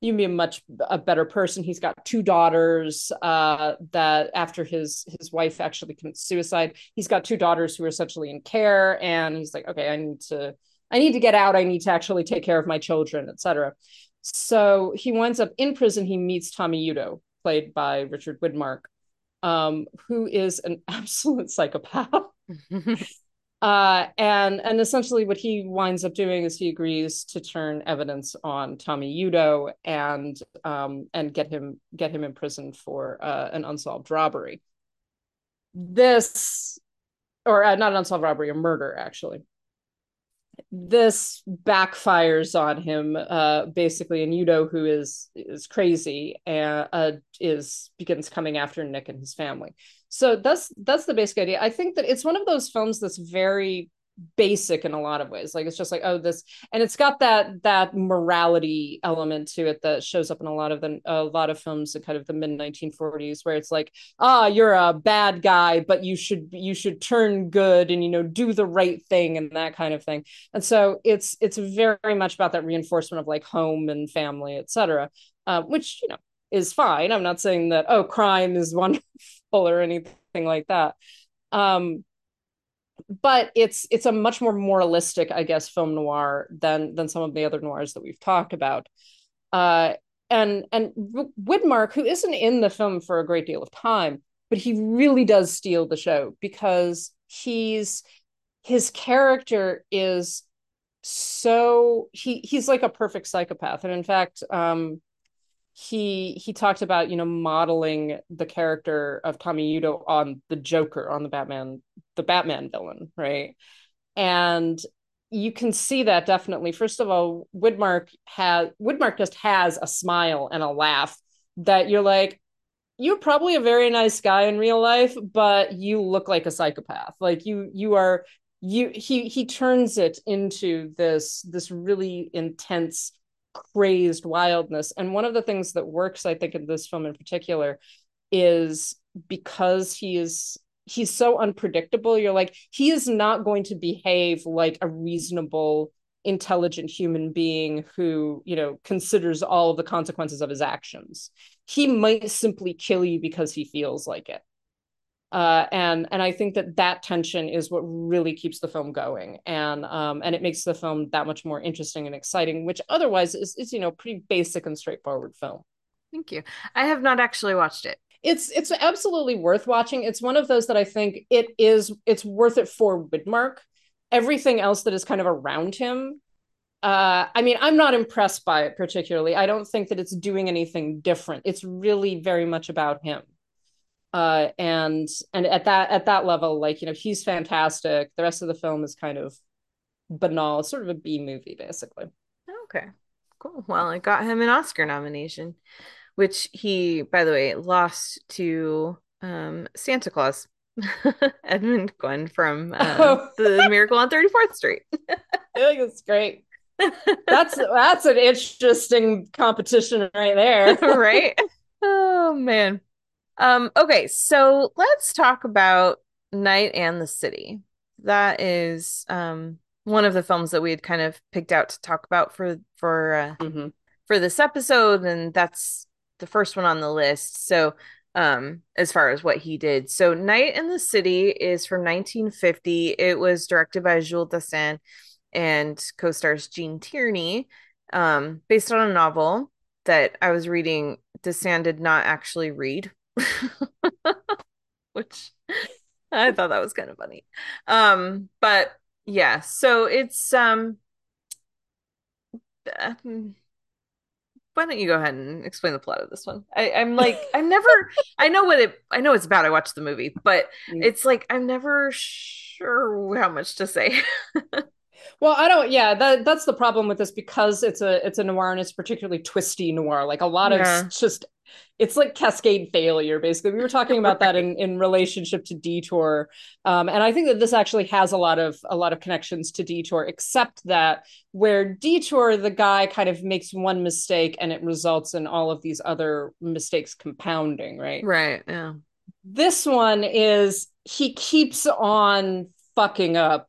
you can be a much a better person. He's got two daughters uh that after his his wife actually commits suicide he's got two daughters who are essentially in care. And he's like okay i need to i need to get out. I need to actually take care of my children etc so he winds up in prison. He meets Tommy Udo, played by Richard Widmark, um, who is an (laughs) absolute psychopath. (laughs) Uh, and and essentially what he winds up doing is he agrees to turn evidence on Tommy Udo and um, and get him get him imprisoned for uh, an unsolved robbery. This, or uh, not an unsolved robbery, a murder actually this backfires on him uh basically and Udo who is is crazy and uh is begins coming after Nick and his family. So that's that's the basic idea. I think that it's one of those films that's very basic in a lot of ways. Like it's just like oh this and it's got that that morality element to it that shows up in a lot of the a lot of films in kind of the mid 1940s where it's like ah you're a bad guy but you should you should turn good and you know do the right thing and that kind of thing. And so it's it's very much about that reinforcement of like home and family etc uh, which you know is fine. I'm not saying that oh crime is (laughs) wonderful or anything like that. Um but it's it's a much more moralistic i guess film noir than than some of the other noirs that we've talked about. Uh and and widmark who isn't in the film for a great deal of time but he really does steal the show because he's his character is so he he's like a perfect psychopath. And in fact um he he talked about you know modeling the character of Tommy Udo on the Joker on the Batman the Batman villain right? And you can see that definitely. First of all Widmark has Widmark just has a smile and a laugh that you're like you're probably a very nice guy in real life but you look like a psychopath. Like you you are you he he turns it into this this really intense crazed wildness. And one of the things that works, I think, in this film in particular is because he is he's so unpredictable. You're like, he is not going to behave like a reasonable, intelligent human being who, you know, considers all of the consequences of his actions. He might simply kill you because he feels like it. Uh, and and I think that that tension is what really keeps the film going, and um, and it makes the film that much more interesting and exciting, which otherwise is, is you know pretty basic and straightforward film. Thank you. I have not actually watched it. It's it's absolutely worth watching. It's one of those that I think it is it's worth it for Widmark. Everything else that is kind of around him. Uh, I mean, I'm not impressed by it particularly. I don't think that it's doing anything different. It's really very much about him uh and and at that at that level like you know he's fantastic the rest of the film is kind of banal it's sort of a b movie basically Okay. Cool. Well, it got him an Oscar nomination, which he, by the way, lost to um Santa Claus. (laughs) Edmund Gwenn from uh, Oh. The Miracle on 34th Street. (laughs) i think it's great that's that's an interesting competition right there (laughs) right? Oh man. Um, okay, so let's talk about Night and the City. That is um one of the films that we had kind of picked out to talk about for for uh, Mm-hmm. for this episode, and that's the first one on the list. So, um, as far as what he did, so Night in the City is from 1950. It was directed by Jules Dassin and co-stars Gene Tierney, um, based on a novel that I was reading. Dassin did not actually read, (laughs) which I thought that was kind of funny. Um, but yeah, so it's um. uh, why don't you go ahead and explain the plot of this one? I, I'm like, (laughs) I'm never, I know what it, I know it's about. I watched the movie, but it's like, I'm never sure how much to say. (laughs) Well, I don't. Yeah, that that's the problem with this because it's a it's a noir and it's particularly twisty noir. Like a lot of Yeah. s- just, it's like cascade failure. Basically, we were talking about that in in relationship to Detour, um, and I think that this actually has a lot of a lot of connections to Detour, except that where Detour, the guy kind of makes one mistake and it results in all of these other mistakes compounding. Right. right. Yeah. This one is he keeps on fucking up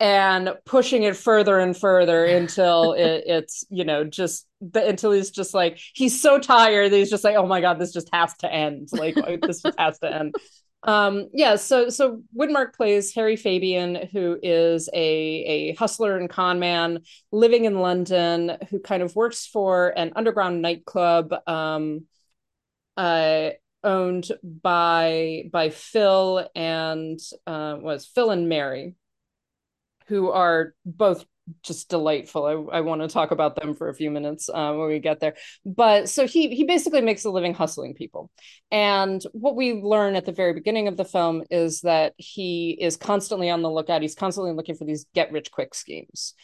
and pushing it further and further (laughs) until it, it's you know just the, until he's just like he's so tired that he's just like oh my god this just has to end. Like this just has to end. (laughs) Um yeah so so Widmark plays Harry Fabian who is a a hustler and con man living in London who kind of works for an underground nightclub um uh owned by by Phil and uh was Phil and Mary who are both just delightful. I, I want to talk about them for a few minutes um, when we get there. But so he he basically makes a living hustling people. And what we learn at the very beginning of the film is that he is constantly on the lookout. He's constantly looking for these get rich quick schemes.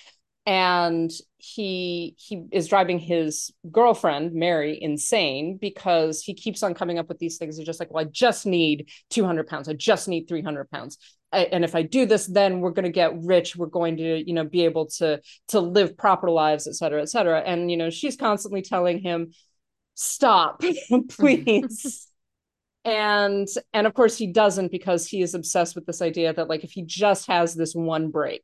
And he he is driving his girlfriend Mary insane because he keeps on coming up with these things. He's just like, well, I just need 200 pounds. I just need 300 pounds. I, and if I do this, then we're going to get rich. We're going to, you know, be able to to live proper lives, et cetera, et cetera. And you know, she's constantly telling him, "Stop, (laughs) please." (laughs) and and of course he doesn't because he is obsessed with this idea that like if he just has this one break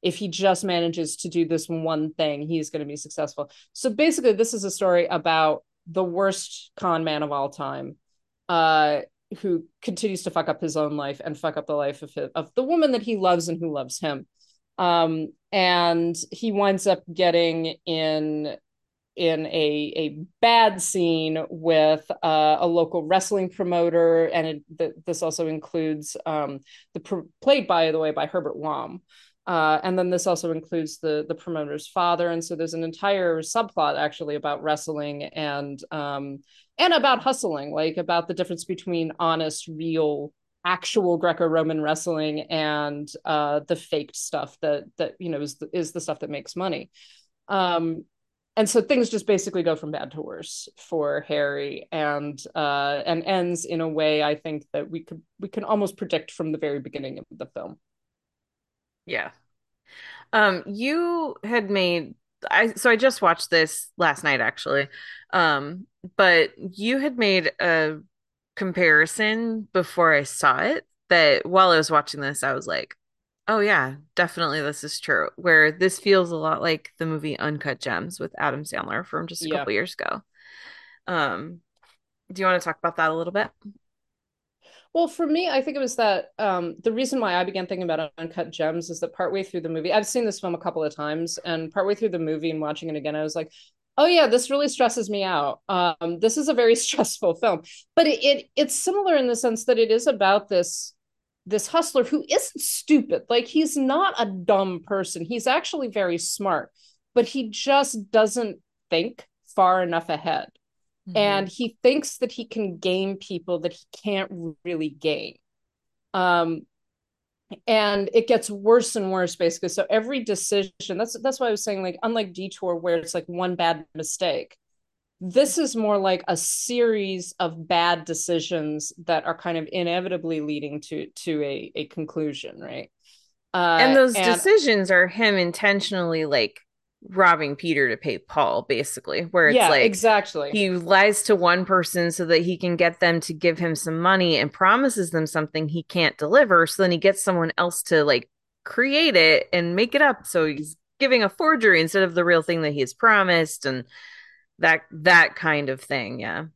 if he just manages to do this one thing he's going to be successful so basically this is a story about the worst con man of all time uh who continues to fuck up his own life and fuck up the life of his, of the woman that he loves and who loves him um and he winds up getting in in a a bad scene with uh, a local wrestling promoter, and it, th- this also includes um, the pr- played by the way by Herbert Lom. Uh, and then this also includes the the promoter's father, and so there's an entire subplot actually about wrestling and um, and about hustling, like about the difference between honest, real, actual Greco-Roman wrestling and uh, the faked stuff that that you know is the, is the stuff that makes money. Um, and so things just basically go from bad to worse for Harry, and uh, and ends in a way I think that we could we can almost predict from the very beginning of the film. Yeah. Um, you had made I so I just watched this last night actually. Um, but you had made a comparison before I saw it that while I was watching this, I was like, oh yeah, definitely this is true. Where this feels a lot like the movie Uncut Gems with Adam Sandler from just a Yeah. couple years ago. Um, do you want to talk about that a little bit? Well, for me, I think it was that um, the reason why I began thinking about Uncut Gems is that partway through the movie, I've seen this film a couple of times, and partway through the movie and watching it again, I was like, oh yeah, this really stresses me out. Um, this is a very (laughs) stressful film, but it, it it's similar in the sense that it is about this this hustler who isn't stupid. Like he's not a dumb person. He's actually very smart, but he just doesn't think far enough ahead and he thinks that he can game people that he can't really game. Um and it gets worse and worse basically. So every decision that's that's why i was saying like unlike detour where it's like one bad mistake this is more like a series of bad decisions that are kind of inevitably leading to to a a conclusion right? Uh and those and- decisions are him intentionally like robbing Peter to pay Paul, basically, where it's yeah, like exactly. he lies to one person so that he can get them to give him some money and promises them something he can't deliver. So then he gets someone else to like create it and make it up. So he's giving a forgery instead of the real thing that he has promised and that that kind of thing. Yeah.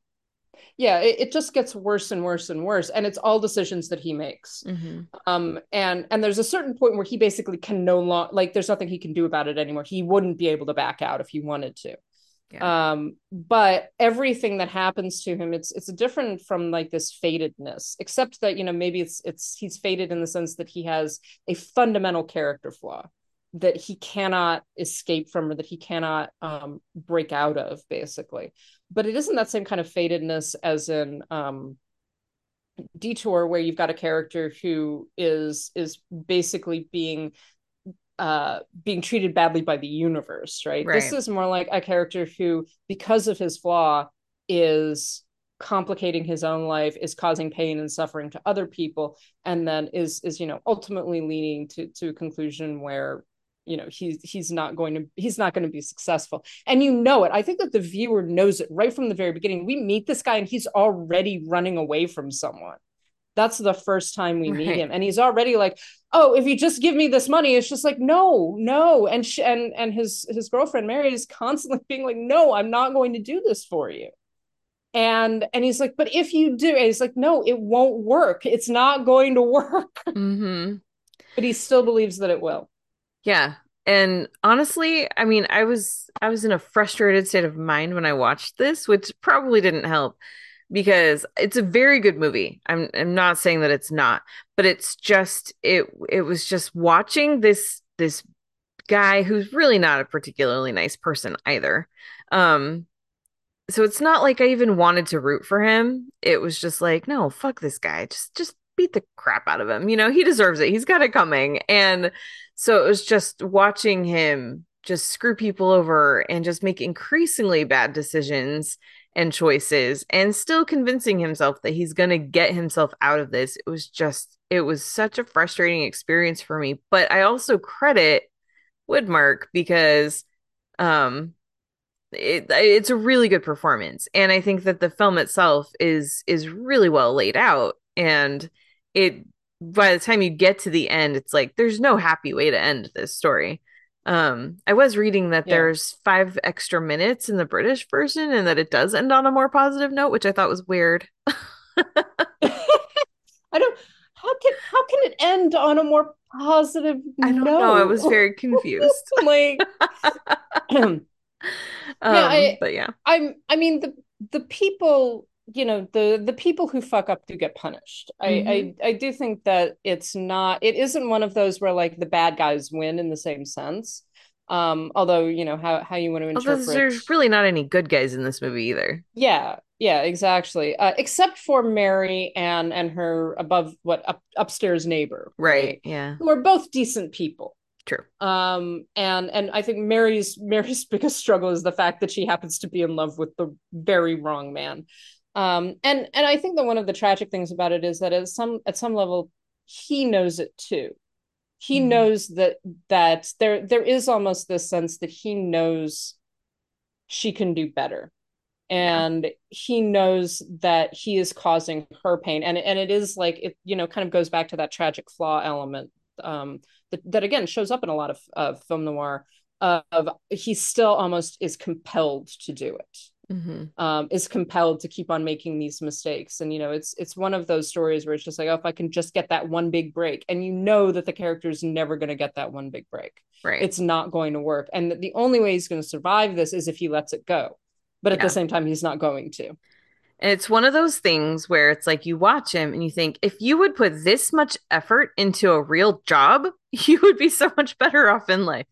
Yeah, it, it just gets worse and worse and worse. And it's all decisions that he makes. Mm-hmm. um and and there's a certain point where he basically can no longer like there's nothing he can do about it anymore he wouldn't be able to back out if he wanted to um but everything that happens to him it's it's different from like this fatedness except that you know maybe it's it's he's fated in the sense that he has a fundamental character flaw that he cannot escape from or that he cannot um break out of basically but it isn't that same kind of fatedness as in um detour where you've got a character who is is basically being uh being treated badly by the universe right? this is more like a character who because of his flaw is complicating his own life is causing pain and suffering to other people and then is is you know ultimately leading to to a conclusion where you know he's he's not going to he's not going to be successful. And you know it. I think that the viewer knows it right from the very beginning. We meet this guy and he's already running away from someone. That's the first time we meet him. And he's already like oh if you just give me this money it's just like no no. And and and his his girlfriend mary is constantly being like no i'm not going to do this for you. And and he's like but if you do and he's like no it won't work. It's not going to (laughs) work. Mm-hmm. but he still believes that it will Yeah. And honestly, I mean, I was I was in a frustrated state of mind when I watched this, which probably didn't help because it's a very good movie. I'm I'm not saying that it's not, but it's just it it was just watching this this guy who's really not a particularly nice person either. Um so it's not like I even wanted to root for him. It was just like, no, fuck this guy. Just just beat the crap out of him. You know, he deserves it. He's got it coming. And so it was just watching him just screw people over and just make increasingly bad decisions and choices and still convincing himself that he's going to get himself out of this. It was just it was such a frustrating experience for me, but I also credit Widmark because um it, it's a really good performance. And i think that the film itself is is really well laid out. And it by the time you get to the end it's like there's no happy way to end this story. Um i was reading that Yeah. there's five extra minutes in the british version and that it does end on a more positive note which i thought was weird. (laughs) (laughs) I don't how can how can it end on a more positive i don't note? know. I was very confused. (laughs) Like (clears throat) um I- but yeah. I'm I mean the the people you know the the people who fuck up do get punished. I Mhm. I I do think that it's not it isn't one of those where like the bad guys win in the same sense. Um although you know how how you want to although interpret there's really not any good guys in this movie either. Yeah yeah exactly. Uh, except for Mary and and her above what up, upstairs neighbor right? yeah. Who are both decent people. True. Um and and i think mary's (laughs) mary's biggest struggle is the fact that she happens to be in love with the very wrong man um and and i think that one of the tragic things about it is that at some at some level he knows it too. He Mhm. knows that that there there is almost this sense that he knows she can do better. And he knows that he is causing her pain. And and it is like it you know kind of goes back to that tragic flaw element um that, that again shows up in a lot of uh, film noir of he still almost is compelled to do it hmm um, is compelled to keep on making these mistakes. And you know it's it's one of those stories where it's just like oh if i can just get that one big break. And you know that the character is never going to get that one big break. Right. It's not going to work. And the only way he's going to survive this is if he lets it go. But at Yeah. the same time he's not going to. And it's one of those things where it's like you watch him and you think, if you would put this much effort into a real job, (laughs) you would be so much better off in life.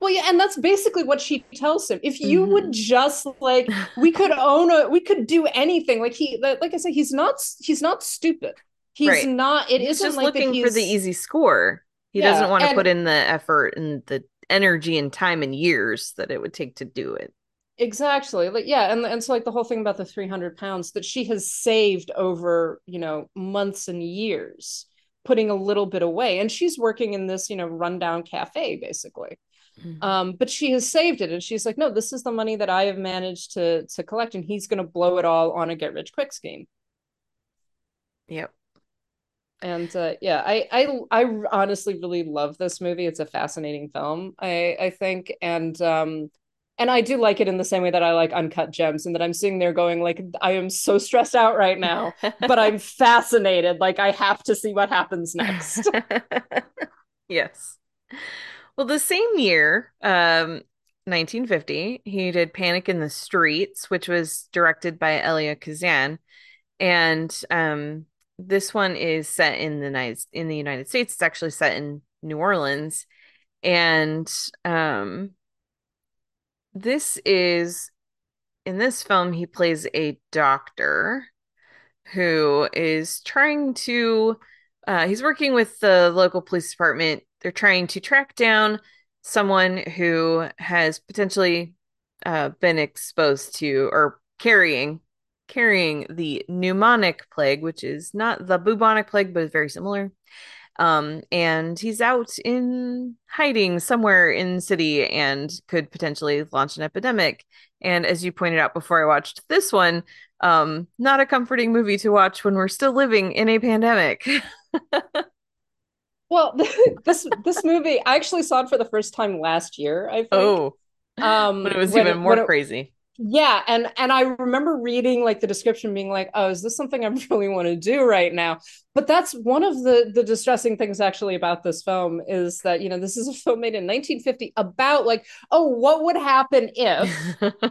Well yeah and that's basically what she tells him if you Mhm. would just like we could (laughs) own a we could do anything like he like i said he's not he's not stupid he's Right. not It He's just like looking for the easy score. He Yeah, doesn't want to and- put in the effort and the energy and time and years that it would take to do it. Exactly. Like yeah, and and so like the whole thing about the 300 pounds that she has saved over, you know, months and years putting a little bit away and she's working in this you know rundown cafe basically Mhm. um but she has saved it and she's like no this is the money that i have managed to to collect and he's going to blow it all on a get rich quick scheme Yep. and uh, yeah I, I i honestly really love this movie it's a fascinating film i i think and um and i do like it in the same way that i like uncut gems and that i'm sitting there going like i am so stressed out right now but i'm (laughs) fascinated like i have to see what happens next (laughs) Yes. Well, the same year, um, 1950, he did Panic in the Streets, which was directed by Elia Kazan. And um, this one is set in the United in the United States. It's actually set in New Orleans. And um, this is in this film, he plays a doctor who is trying to uh, he's working with the local police department. They're trying to track down someone who has potentially uh, been exposed to or carrying carrying the pneumonic plague, which is not the bubonic plague, but is very similar. Um, and he's out in hiding somewhere in city and could potentially launch an epidemic. And as you pointed out before I watched this one, um, not a comforting movie to watch when we're still living in a pandemic. (laughs) well (laughs) this this movie i actually saw it for the first time last year i think oh, um but it was even more it- crazy. Yeah, and and I remember reading like the description being like, "Oh, is this something I (laughs) really want to do right now?" But that's one of the the distressing things actually about this film is that, you know, this is a film made in 1950 about like, "Oh, what would happen if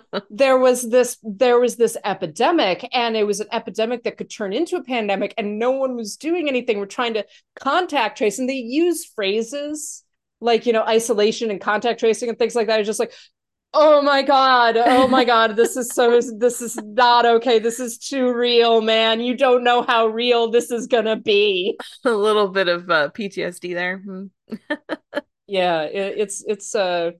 (laughs) there was this there was this epidemic and it was an epidemic that could turn into a pandemic and no one was doing anything. We're trying to contact trace and they use phrases like, you know, isolation and contact tracing and things like that. It's just like, oh my god oh my (laughs) god this is so this is not okay this is too real man you don't know how real this is gonna be a little bit of uh, PTSD there. Hmm. yeah it, it's it's a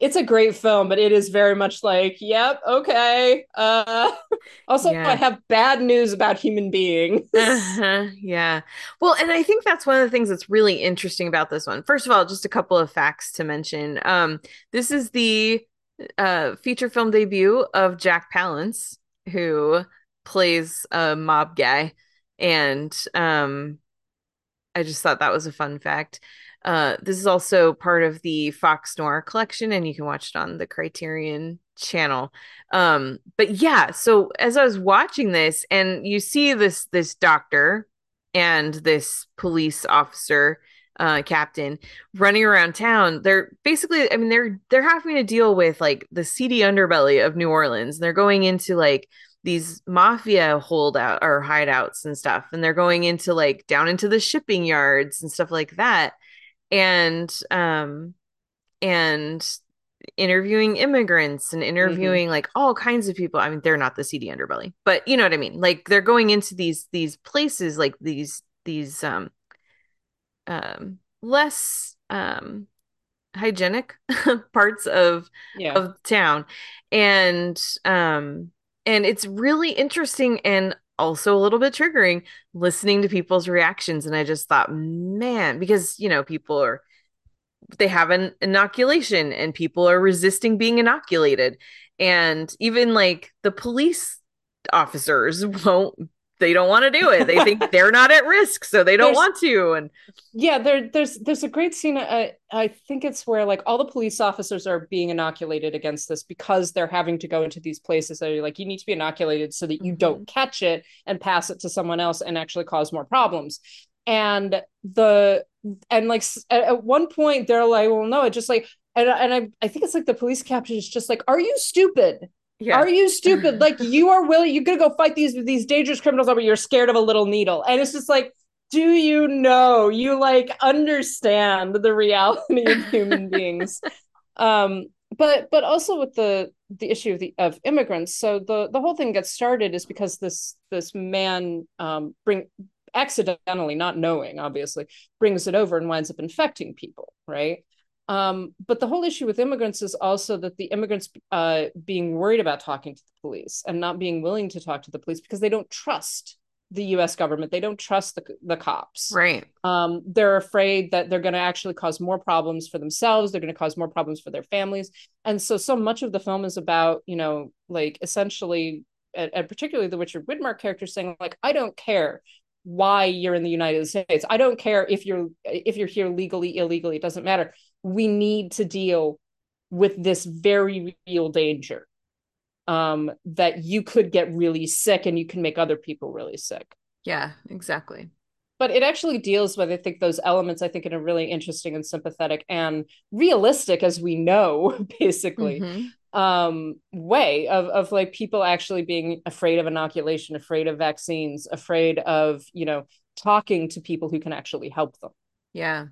it's a great film but it is very much like yep okay uh (laughs) also Yeah. i have bad news about human beings (laughs) Uh-huh, yeah. Well, and I think that's one of the things that's really interesting about this one. First of all, just a couple of facts to mention. Um, this is the uh feature film debut of Jack Palance, who plays a mob guy. And um I just thought that was a fun fact. Uh, this is also part of the Fox Noir collection, and you can watch it on the Criterion channel. Um, but yeah, so as I was watching this, and you see this this doctor and this police officer, uh, captain running around town, they're basically, I mean, they're they're having to deal with like the seedy underbelly of New Orleans. They're going into like these mafia holdout or hideouts and stuff and they're going into like down into the shipping yards and stuff like that. And um and interviewing immigrants and interviewing like all kinds of people. I mean they're not the seedy underbelly but you know what i mean? Like they're going into these these places like these these um um less um hygienic (laughs) parts of yeah. of town. And um and it's really interesting and also a little bit triggering listening to people's reactions. And i just thought man because you know people are they have an inoculation and people are resisting being inoculated. And even like the police officers (laughs) won't they don't want to do it. They think they're not at risk so they don't There's- want to and yeah there there's there's a great scene I, I think it's where like all the police officers are being inoculated against this because they're having to go into these places that are like you need to be inoculated so that you Mhm. don't catch it and pass it to someone else and actually cause more problems. And the and like at, at one point they're like well no it just like and, and I, I think it's like the police captain is just like are you stupid yeah are you stupid? Like you are willing, you're gonna go fight these these dangerous criminals, but you're scared of a little needle. And it's just like, do you know? You like understand the reality of (laughs) human beings. Um, but but also with the the issue of the of immigrants. So the the whole thing gets started is because this this man um bring accidentally, not knowing, obviously, brings it over and winds up infecting people, right? Um, but the whole issue with immigrants is also that the immigrants uh, being worried about talking to the police and not being willing to talk to the police because they don't trust the US government. They don't trust the the cops. Right. Um, they're afraid that they're going to actually cause more problems for themselves. They're going to cause more problems for their families. And so, so much of the film is about, you know, like essentially, and, and particularly the Richard Widmark character saying, like, I don't care why you're in the United States. I don't care if you're if you're here legally, illegally. It doesn't matter. We need to deal with this very real danger um, that you could get really sick and you can make other people really sick. Yeah, exactly. But it actually deals with, I think, those elements, I think, in a really interesting and sympathetic and realistic, as we know, (laughs) basically, Mhm. um, way of, of like people actually being afraid of inoculation, afraid of vaccines, afraid of, you know, talking to people who can actually help them. Yeah.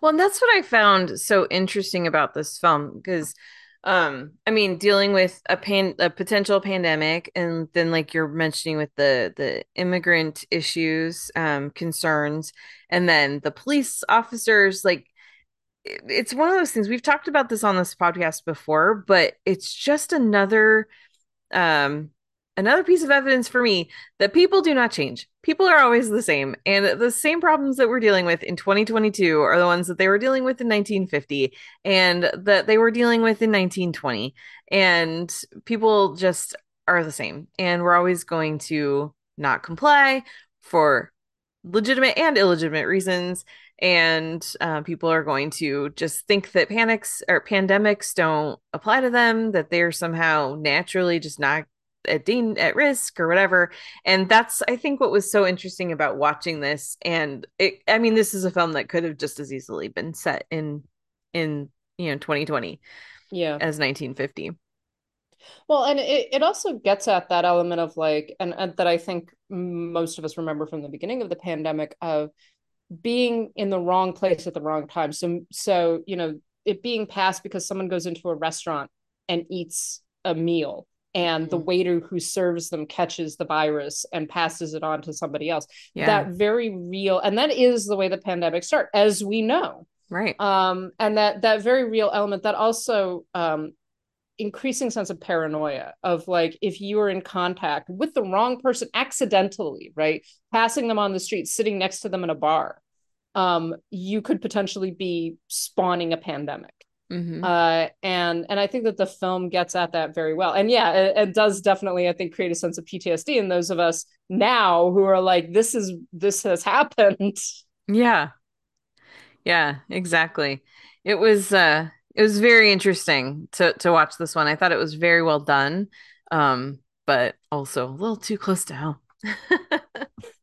Well, and that's what I found so interesting about this film because um I mean dealing with a pan a potential pandemic and then like you're mentioning with the the immigrant issues um concerns and then the police officers like it- it's one of those things we've talked about this on this podcast before but it's just another um another piece of evidence for me that people do not change. People are always the same. And the same problems that we're dealing with in 2022 are the ones that they were dealing with in 1950 and that they were dealing with in 1920. And people just are the same. And we're always going to not comply for legitimate and illegitimate reasons. And uh, people are going to just think that panics or pandemics don't apply to them, that they're somehow naturally just not at dan- at risk or whatever. And that's I think what was so interesting about watching this. And it, I mean, this is a film that could have just as easily been set in in you know 2020 Yeah. as 1950. Well, and it, it also gets at that element of like, and, and that I think most of us remember from the beginning of the pandemic of being in the wrong place at the wrong time. So, so you know, it being passed because someone goes into a restaurant and eats a meal, and the Mhm. waiter who serves them catches the virus and passes it on to somebody else. Yeah. That very real, and that is the way the pandemic start, as we know right. um and that that very real element that also um increasing sense of paranoia of like if you are in contact with the wrong person accidentally right passing them on the street sitting next to them in a bar um you could potentially be spawning a pandemic Mhm. uh and and i think that the film gets at that very well and yeah it, it does definitely i think create a sense of ptsd in those of us now who are like this is this has (laughs) happened Yeah. Yeah, exactly. It was uh it was very interesting to to watch this one. I thought it was very well done. Um, but also a little too close to home. (laughs)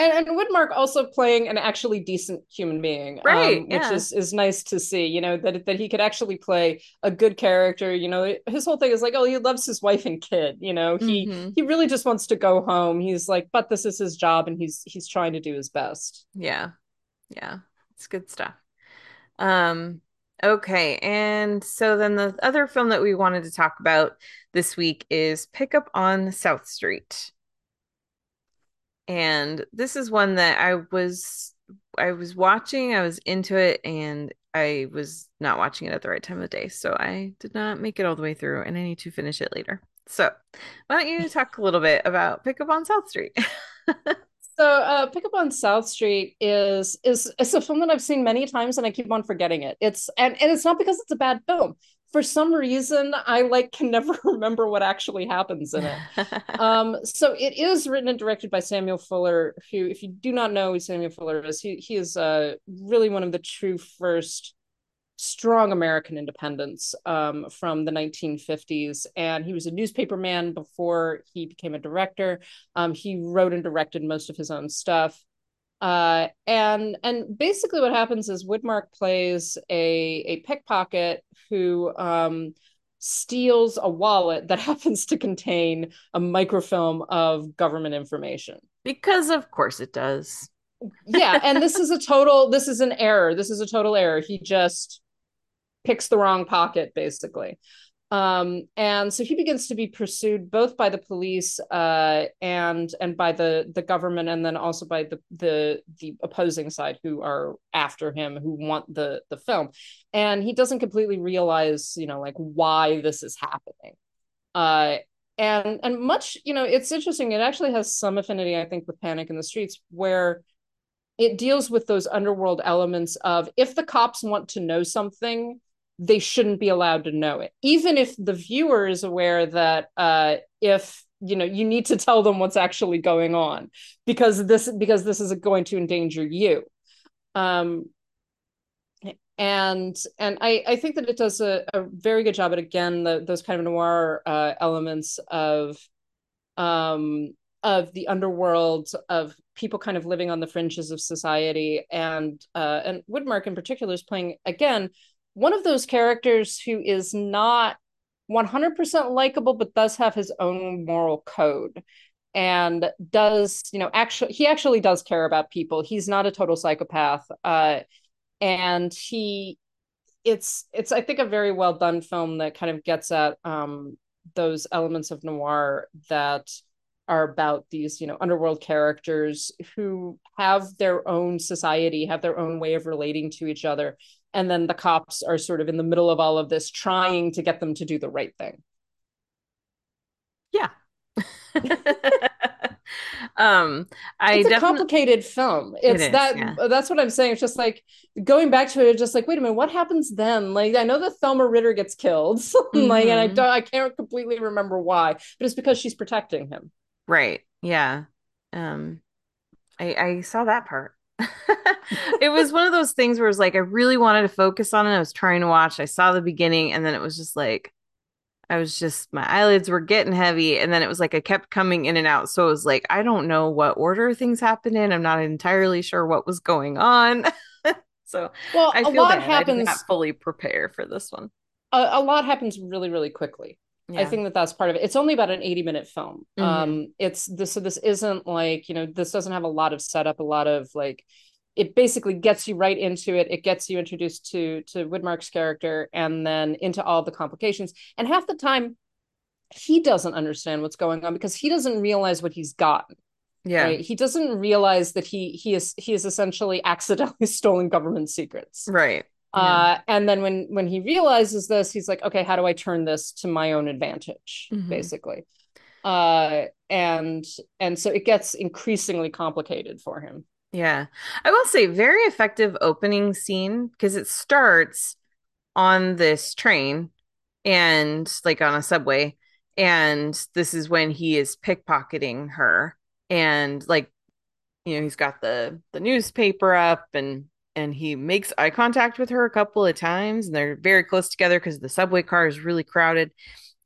and, and Widmark also playing an actually decent human being, Right, um, which yeah. is is nice to see. You know that that he could actually play a good character. You know, his whole thing is like, oh, he loves his wife and kid. You know, he Mhm. he really just wants to go home. He's like, but this is his job, and he's he's trying to do his best. Yeah. Yeah. It's good stuff. Um, okay. And so then the other film that we wanted to talk about this week is Pickup on South Street. And this is one that I was I was watching, I was into it, and I was not watching it at the right time of the day. So I did not make it all the way through, and I need to finish it later. So why don't you (laughs) talk a little bit about Pickup on South Street? (laughs) So, uh, Pickup on South Street is is it's a film that I've seen many times, and I keep on forgetting it. It's and and it's not because it's a bad film. For some reason, I like can never (laughs) remember what actually happens in it. um, so it is written and directed by Samuel Fuller, who, if you do not know who Samuel Fuller is, he he is uh, really one of the true first strong American independence um, from the 1950s. And he was a newspaper man before he became a director. Um, he wrote and directed most of his own stuff. Uh, and and basically what happens is Widmark plays a a pickpocket who um, steals a wallet that (laughs) happens to contain a microfilm of government information. Because of course it does. Yeah, and this is a (laughs) total this is an error. This is a total error. He just picks the wrong pocket basically. Um, and so he begins to be pursued both by the police uh, and and by the the government, and then also by the the the opposing side who are after him, who want the the film. And he doesn't completely realize, you know, like why this is happening. Uh, and and much you know it's interesting it actually has some affinity i think with panic in the streets where it deals with those underworld elements of if the cops want to know something they shouldn't be allowed to know it. Even if the viewer is aware that uh, if you know you need to tell them what's actually going on because this because this is going to endanger you. Um and and I, I think that it does a, a very good job at again the, those kind of noir uh, elements of um of the underworld of people kind of living on the fringes of society. And uh and widmark in particular is playing again one of those characters who is not 100% likable but does have his own moral code and does you know actually he actually does care about people. He's not a total psychopath uh and he it's it's i think a very well done film that kind of gets at um those elements of noir that are about these you know underworld characters who have their own society have their own way of relating to each other and then the cops are sort of in the middle of all of this trying to get them to do the right thing. Yeah. (laughs) Um i it's a definitely complicated film. It's It is, that yeah. that's what i'm saying. It's just like going back to it just like wait a minute what happens then? Like i know that thelma ritter gets killed (laughs) like and i Mhm. don't i can't completely remember why but it's because she's protecting him. Right yeah. Um i i saw that part it was one of those things where it was like i really wanted to focus on it. I was trying to watch. I saw the beginning and then it was just like I was just my eyelids were getting heavy and then it was like I kept coming in and out. So it was like I don't know what order things happened in. I'm not entirely sure what was going on. (laughs) So well I a feel lot bad. I did happens not fully prepare for this one. A, a lot happens really really quickly I think that that's part of it. It's only about an 80 minute film. Mhm. Um, it's this, so this isn't like, you know, this doesn't have a lot of setup, a lot of like, it basically gets you right into it. It gets you introduced to, to Widmark's character and then into all the complications. And half the time he doesn't understand what's going on because he doesn't realize what he's gotten. yeah Right. He doesn't realize that he, he is, he is essentially accidentally (laughs) stolen government secrets. right Uh, and then when when he realizes this, he's like, okay, how do I turn this to my own advantage, Mhm. basically? Uh, and and so it gets increasingly complicated for him. Yeah. I will say very effective opening scene because it starts on this train and like on a subway and this is when he is pickpocketing her and like you know he's got the the newspaper up and and he makes eye contact with her a couple of times and they're very close together because the subway car is really crowded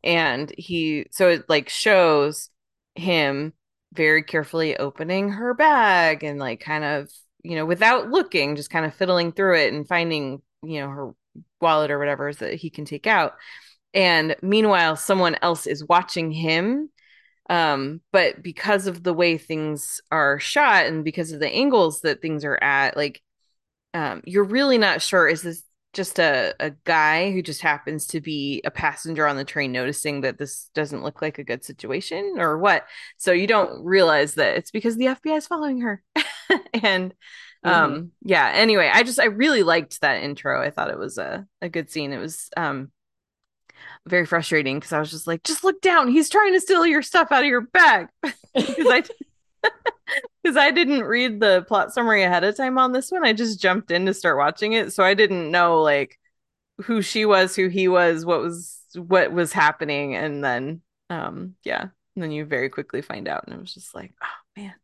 and he so it like shows him very carefully opening her bag and like kind of you know without looking just kind of fiddling through it and finding you know her wallet or whatever that he can take out. And meanwhile someone else is watching him um but because of the way things are shot and because of the angles that things are at like um you're really not sure is this just a, a guy who just happens to be a passenger on the train noticing that this doesn't look like a good situation or what? So you don't realize that it's because the FBI is following her. (laughs) And um yeah anyway i just i really liked that intro. I thought it was a, a good scene. It was um very frustrating because i was just like just look down. He's trying to steal your stuff out of your bag. (laughs) Because i (laughs) (laughs) because i didn't read the plot summary ahead of time on this one i just jumped in to start watching it so i didn't know like who she was who he was what was what was happening and then um yeah and then you very quickly find out and it was just like oh man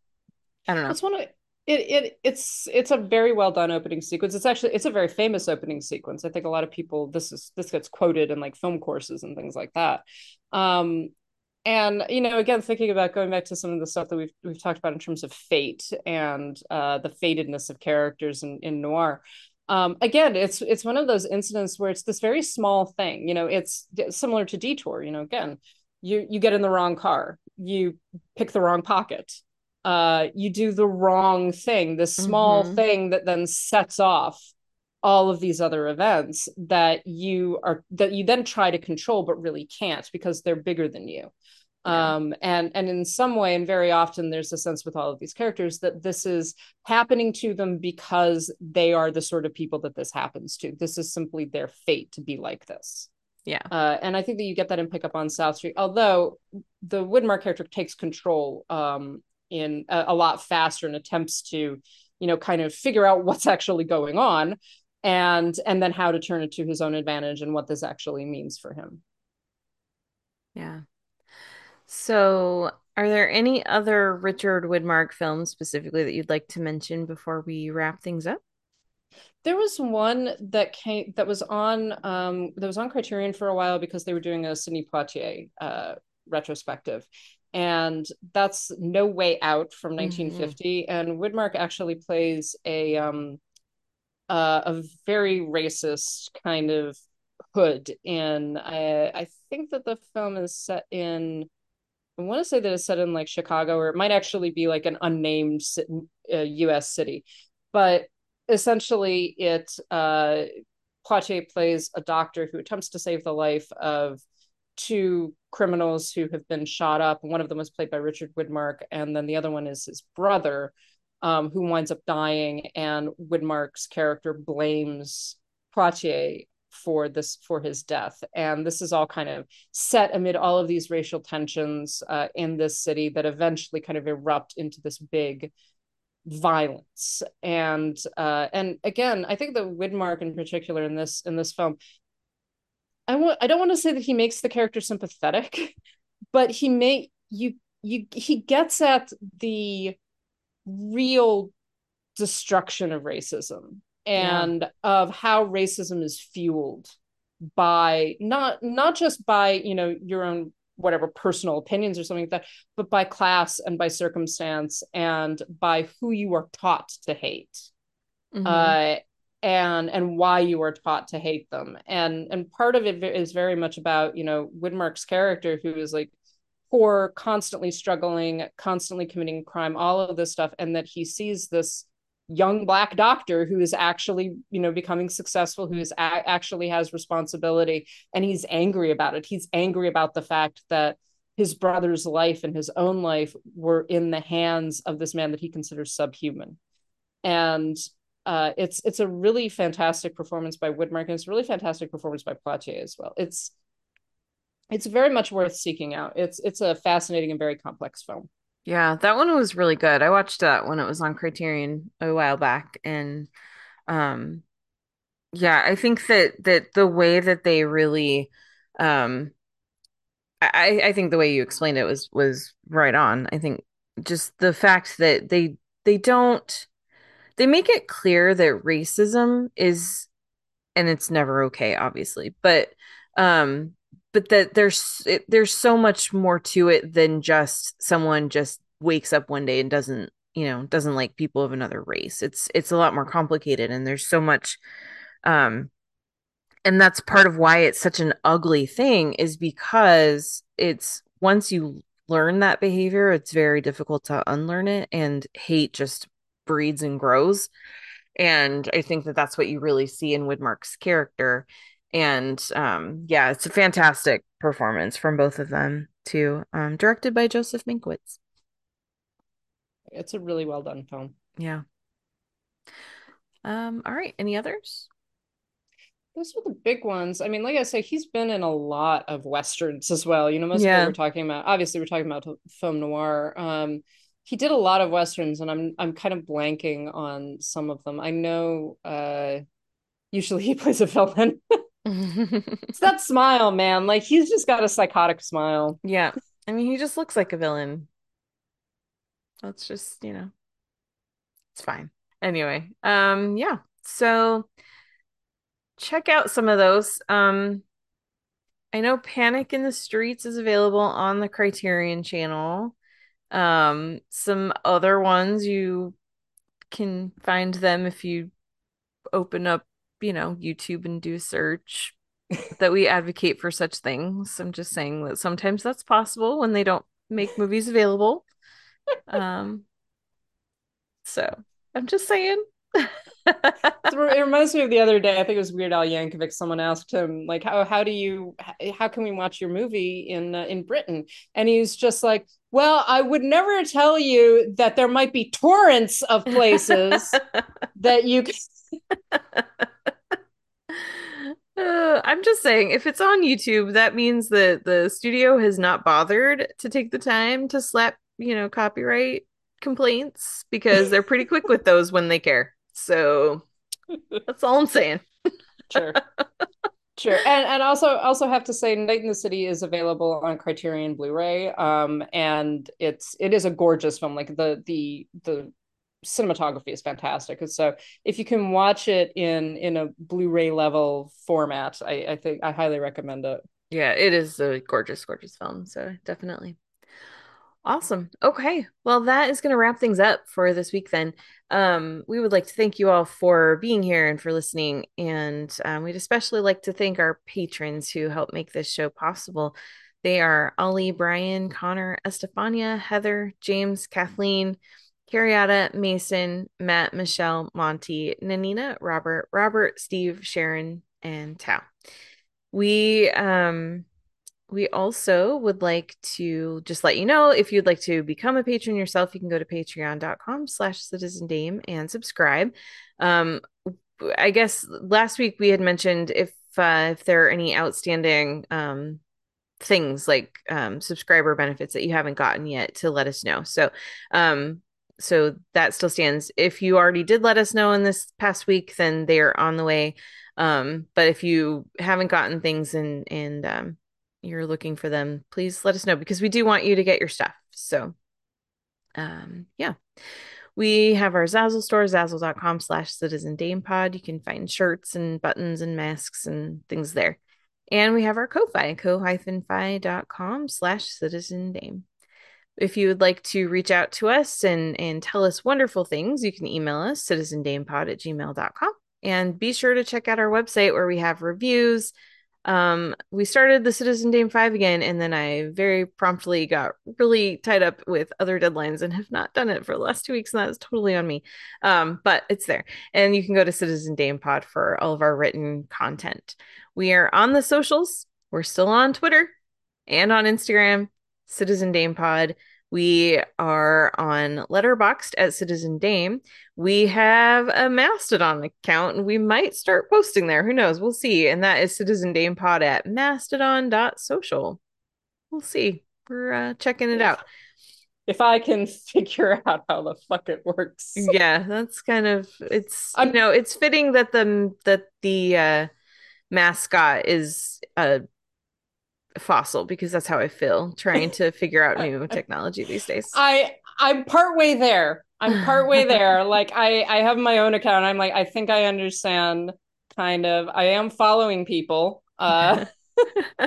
i don't know It's one of it, it it's it's a very well done opening sequence. It's actually it's a very famous opening sequence. I think a lot of people this is this gets quoted in like film courses and things like that. Um and you know again thinking about going back to some of the stuff that we've we've talked about in terms of fate and uh the fatedness of characters in, in noir um again it's it's one of those incidents where it's this very small thing you know it's similar to detour you know again you you get in the wrong car you pick the wrong pocket uh you do the wrong thing this small Mhm. thing that then sets off all of these other events that you are that you then try to control but really can't because they're bigger than you Yeah. um and and in some way and very often there's a sense with all of these characters that this is happening to them because they are the sort of people that this happens to this is simply their fate to be like this Yeah. Uh, and I think that you get that in Pick Up on South Street, although the Widmark character takes control um, in a, a, lot faster and attempts to, you know, kind of figure out what's actually going on and and then how to turn it to his own advantage and what this actually means for him. Yeah. So, are there any other Richard Widmark films specifically that you'd like to mention before we wrap things up? There was one that came that was on um that was on Criterion for a while because they were doing a Sidney Poitier uh retrospective. And that's No Way Out from 1950. Mm-hmm. And Widmark actually plays a um uh, a very racist kind of hood in I I think that the film is set in I want to say that it's set in like Chicago or it might actually be like an unnamed uh, US city. But essentially it uh Poitier plays a doctor who attempts to save the life of two criminals who have been shot up. One of them was played by Richard Widmark and then the other one is his brother um, who winds up dying and Widmark's character blames Poitier for this for his death. And this is all kind of set amid all of these racial tensions uh, in this city that eventually kind of erupt into this big violence. And uh, and again i think that widmark in particular in this in this film i want i don't want to say that he makes the character sympathetic (laughs) but he may you you he gets at the real destruction of racism and yeah. of how racism is fueled by not not just by you know your own whatever personal opinions or something like that but by class and by circumstance and by who you are taught to hate mm-hmm. uh, and and why you are taught to hate them and and part of it is very much about you know widmark's character who is like poor constantly struggling constantly committing crime all of this stuff and that he sees this young black doctor who is actually you know becoming successful who is a- actually has responsibility and he's angry about it he's angry about the fact that his brother's life and his own life were in the hands of this man that he considers subhuman and uh, it's it's a really fantastic performance by Widmark and it's a really fantastic performance by Poitier as well. It's it's very much worth seeking out. It's it's a fascinating and very complex film. Yeah, that one was really good. I watched that when it was on Criterion a while back and um yeah, I think that that the way that they really um I I think the way you explained it was was right on. I think just the fact that they they don't they make it clear that racism is and it's never okay obviously, but um but that there's it, there's so much more to it than just someone just wakes up one day and doesn't you know doesn't like people of another race. It's it's a lot more complicated and there's so much um and that's part of why it's such an ugly thing is because it's once you learn that behavior it's very difficult to unlearn it and hate just breeds and grows. And i think that that's what you really see in widmark's character and um yeah it's a fantastic performance from both of them too um directed by joseph mankiewicz it's a really well done film. Yeah. Um all right. Any others? Those are the big ones. I mean like i say he's been in a lot of westerns as well. You know most yeah. of what we're talking about obviously we're talking about film noir. Um he did a lot of westerns and i'm i'm kind of blanking on some of them. I know uh usually (laughs) he plays a villain it's that smile, man. Like he's just got a psychotic smile. Yeah. I mean, he just looks like a villain. That's just, you know, it's fine. Anyway, um, yeah. So check out some of those. Um, I know Panic in the Streets is available on the Criterion channel. Um, some other ones you can find them if you open up you know, YouTube and do search that we advocate for such things. I'm just saying that sometimes that's possible when they don't make movies available. Um so I'm just saying. (laughs) it reminds me of the other day. I think it was Weird Al Yankovic. Someone asked him, like, "How how do you how can we watch your movie in uh, in Britain?" And he's just like, "Well, I would never tell you that there might be torrents of places (laughs) that you." Can... Uh, I'm just saying, if it's on YouTube, that means that the studio has not bothered to take the time to slap, you know, copyright complaints because they're pretty quick with those when they care. So that's all I'm saying. Sure. Sure. And and also also have to say Night and the City is available on Criterion Blu-ray. Um and it's it is a gorgeous film. Like the the the cinematography is fantastic. So if you can watch it in in a Blu-ray level format, I, I think I highly recommend it. Yeah, it is a gorgeous, gorgeous film. So definitely. Awesome. Okay. Well, that is going to wrap things up for this week then. Um, we would like to thank you all for being here and for listening. And um, we'd especially like to thank our patrons who help make this show possible. They are Ollie, Brian, Connor, Estefania, Heather, James, Kathleen, Carriata, Mason, Matt, Michelle, Monty, Nanina, Robert, Robert, Steve, Sharon, and Tao. We um we also would like to just let you know if you'd like to become a patron yourself, you can go to patreon.com slash citizen dame and subscribe. Um, I guess last week we had mentioned if uh, if there are any outstanding um, things like um, subscriber benefits that you haven't gotten yet to let us know. So um, so that still stands. If you already did let us know in this past week, then they are on the way. Um, but if you haven't gotten things and and um, you're looking for them, please let us know because we do want you to get your stuff. So, um, yeah. We have our Zazzle store, zazzle.com slash citizen dame pod. You can find shirts and buttons and masks and things there. And we have our Ko-Fi, ko-fi.com slash citizen dame. If you would like to reach out to us and, and tell us wonderful things, you can email us citizendamepod at gmail.com. And be sure to check out our website where we have reviews, um we started the citizen dame 5 again and then i very promptly got really tied up with other deadlines and have not done it for the last two weeks and that is totally on me. Um but it's there. And you can go to citizen dame pod for all of our written content. We are on the socials. We're still on twitter and on instagram citizen dame pod we are on Letterboxd at Citizen Dame. We have a Mastodon account and we might start posting there. Who knows? We'll see. And that is Citizen Dame Pod at mastodon.social. We'll see. We're uh, checking it out. If I can (laughs) figure out how the fuck it works. Yeah, that's kind of it's I'm, you know, it's fitting that the that the uh mascot is a fossil because that's how I feel trying to figure out (laughs) new technology these days. I I'm partway there. I'm partway there. (laughs) Like I I have my own account. I'm like I think I understand kind of. I am following people. Uh (laughs)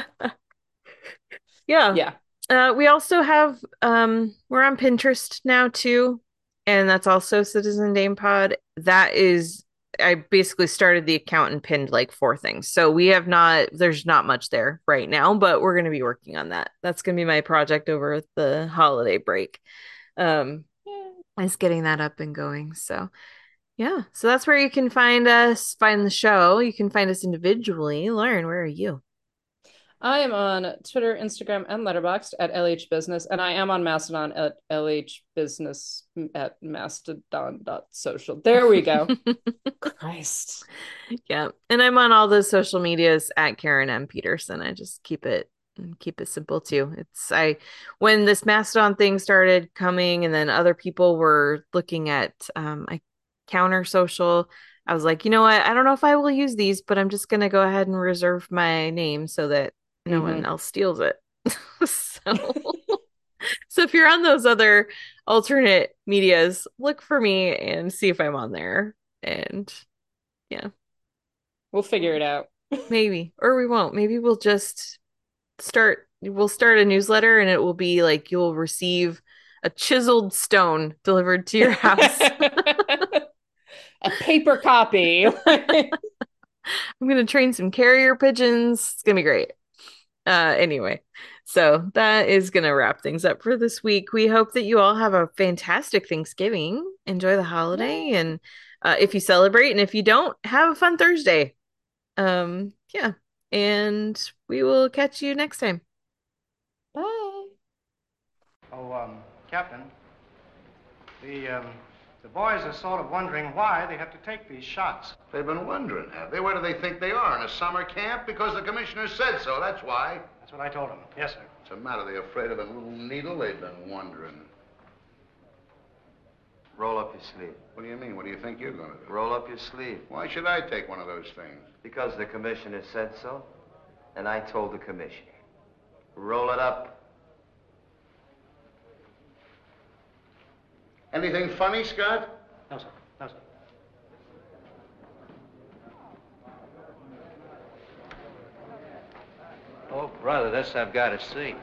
Yeah. Yeah. Uh we also have um we're on Pinterest now too and that's also Citizen Dame Pod. That is I basically started the account and pinned like four things. So we have not there's not much there right now, but we're going to be working on that. That's going to be my project over the holiday break. Um is getting that up and going. So yeah, so that's where you can find us, find the show. You can find us individually. Lauren, where are you? I am on Twitter, Instagram, and Letterboxd at LH Business, and I am on Mastodon at LH Business at mastodon.social. There we go. (laughs) Christ. Yeah. And I'm on all those social medias at Karen M. Peterson. I just keep it keep it simple too. It's I when this Mastodon thing started coming and then other people were looking at um I counter social. I was like, you know what? I don't know if I will use these, but I'm just gonna go ahead and reserve my name so that no mm-hmm. one else steals it. (laughs) so, so if you're on those other alternate medias, look for me and see if I'm on there. And yeah, we'll figure it out. (laughs) Maybe, or we won't. Maybe we'll just start. We'll start a newsletter, and it will be like you'll receive a chiseled stone delivered to your house. (laughs) a paper copy. I'm gonna train some carrier pigeons. It's gonna be great. Uh, anyway, so that is going to wrap things up for this week. We hope that you all have a fantastic Thanksgiving. Enjoy the holiday. And uh, if you celebrate, and if you don't, have a fun Thursday. Um, yeah. And we will catch you next time. Bye. Oh, um, Captain, the, um, The boys are sort of wondering why they have to take these shots. They've been wondering, have they? Where do they think they are? In a summer camp? Because the commissioner said so, that's why. That's what I told them. Yes, sir. What's the matter? they're afraid of a little needle? They've been wondering. Roll up your sleeve. What do you mean? What do you think you're going to do? Roll up your sleeve. Why should I take one of those things? Because the commissioner said so, and I told the commissioner. Roll it up. Anything funny, Scott? No, sir. No, sir. Oh, brother, this I've got to see.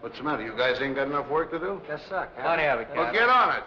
What's the matter? You guys ain't got enough work to do? Yes, sir. Plenty of it, Well, get on it.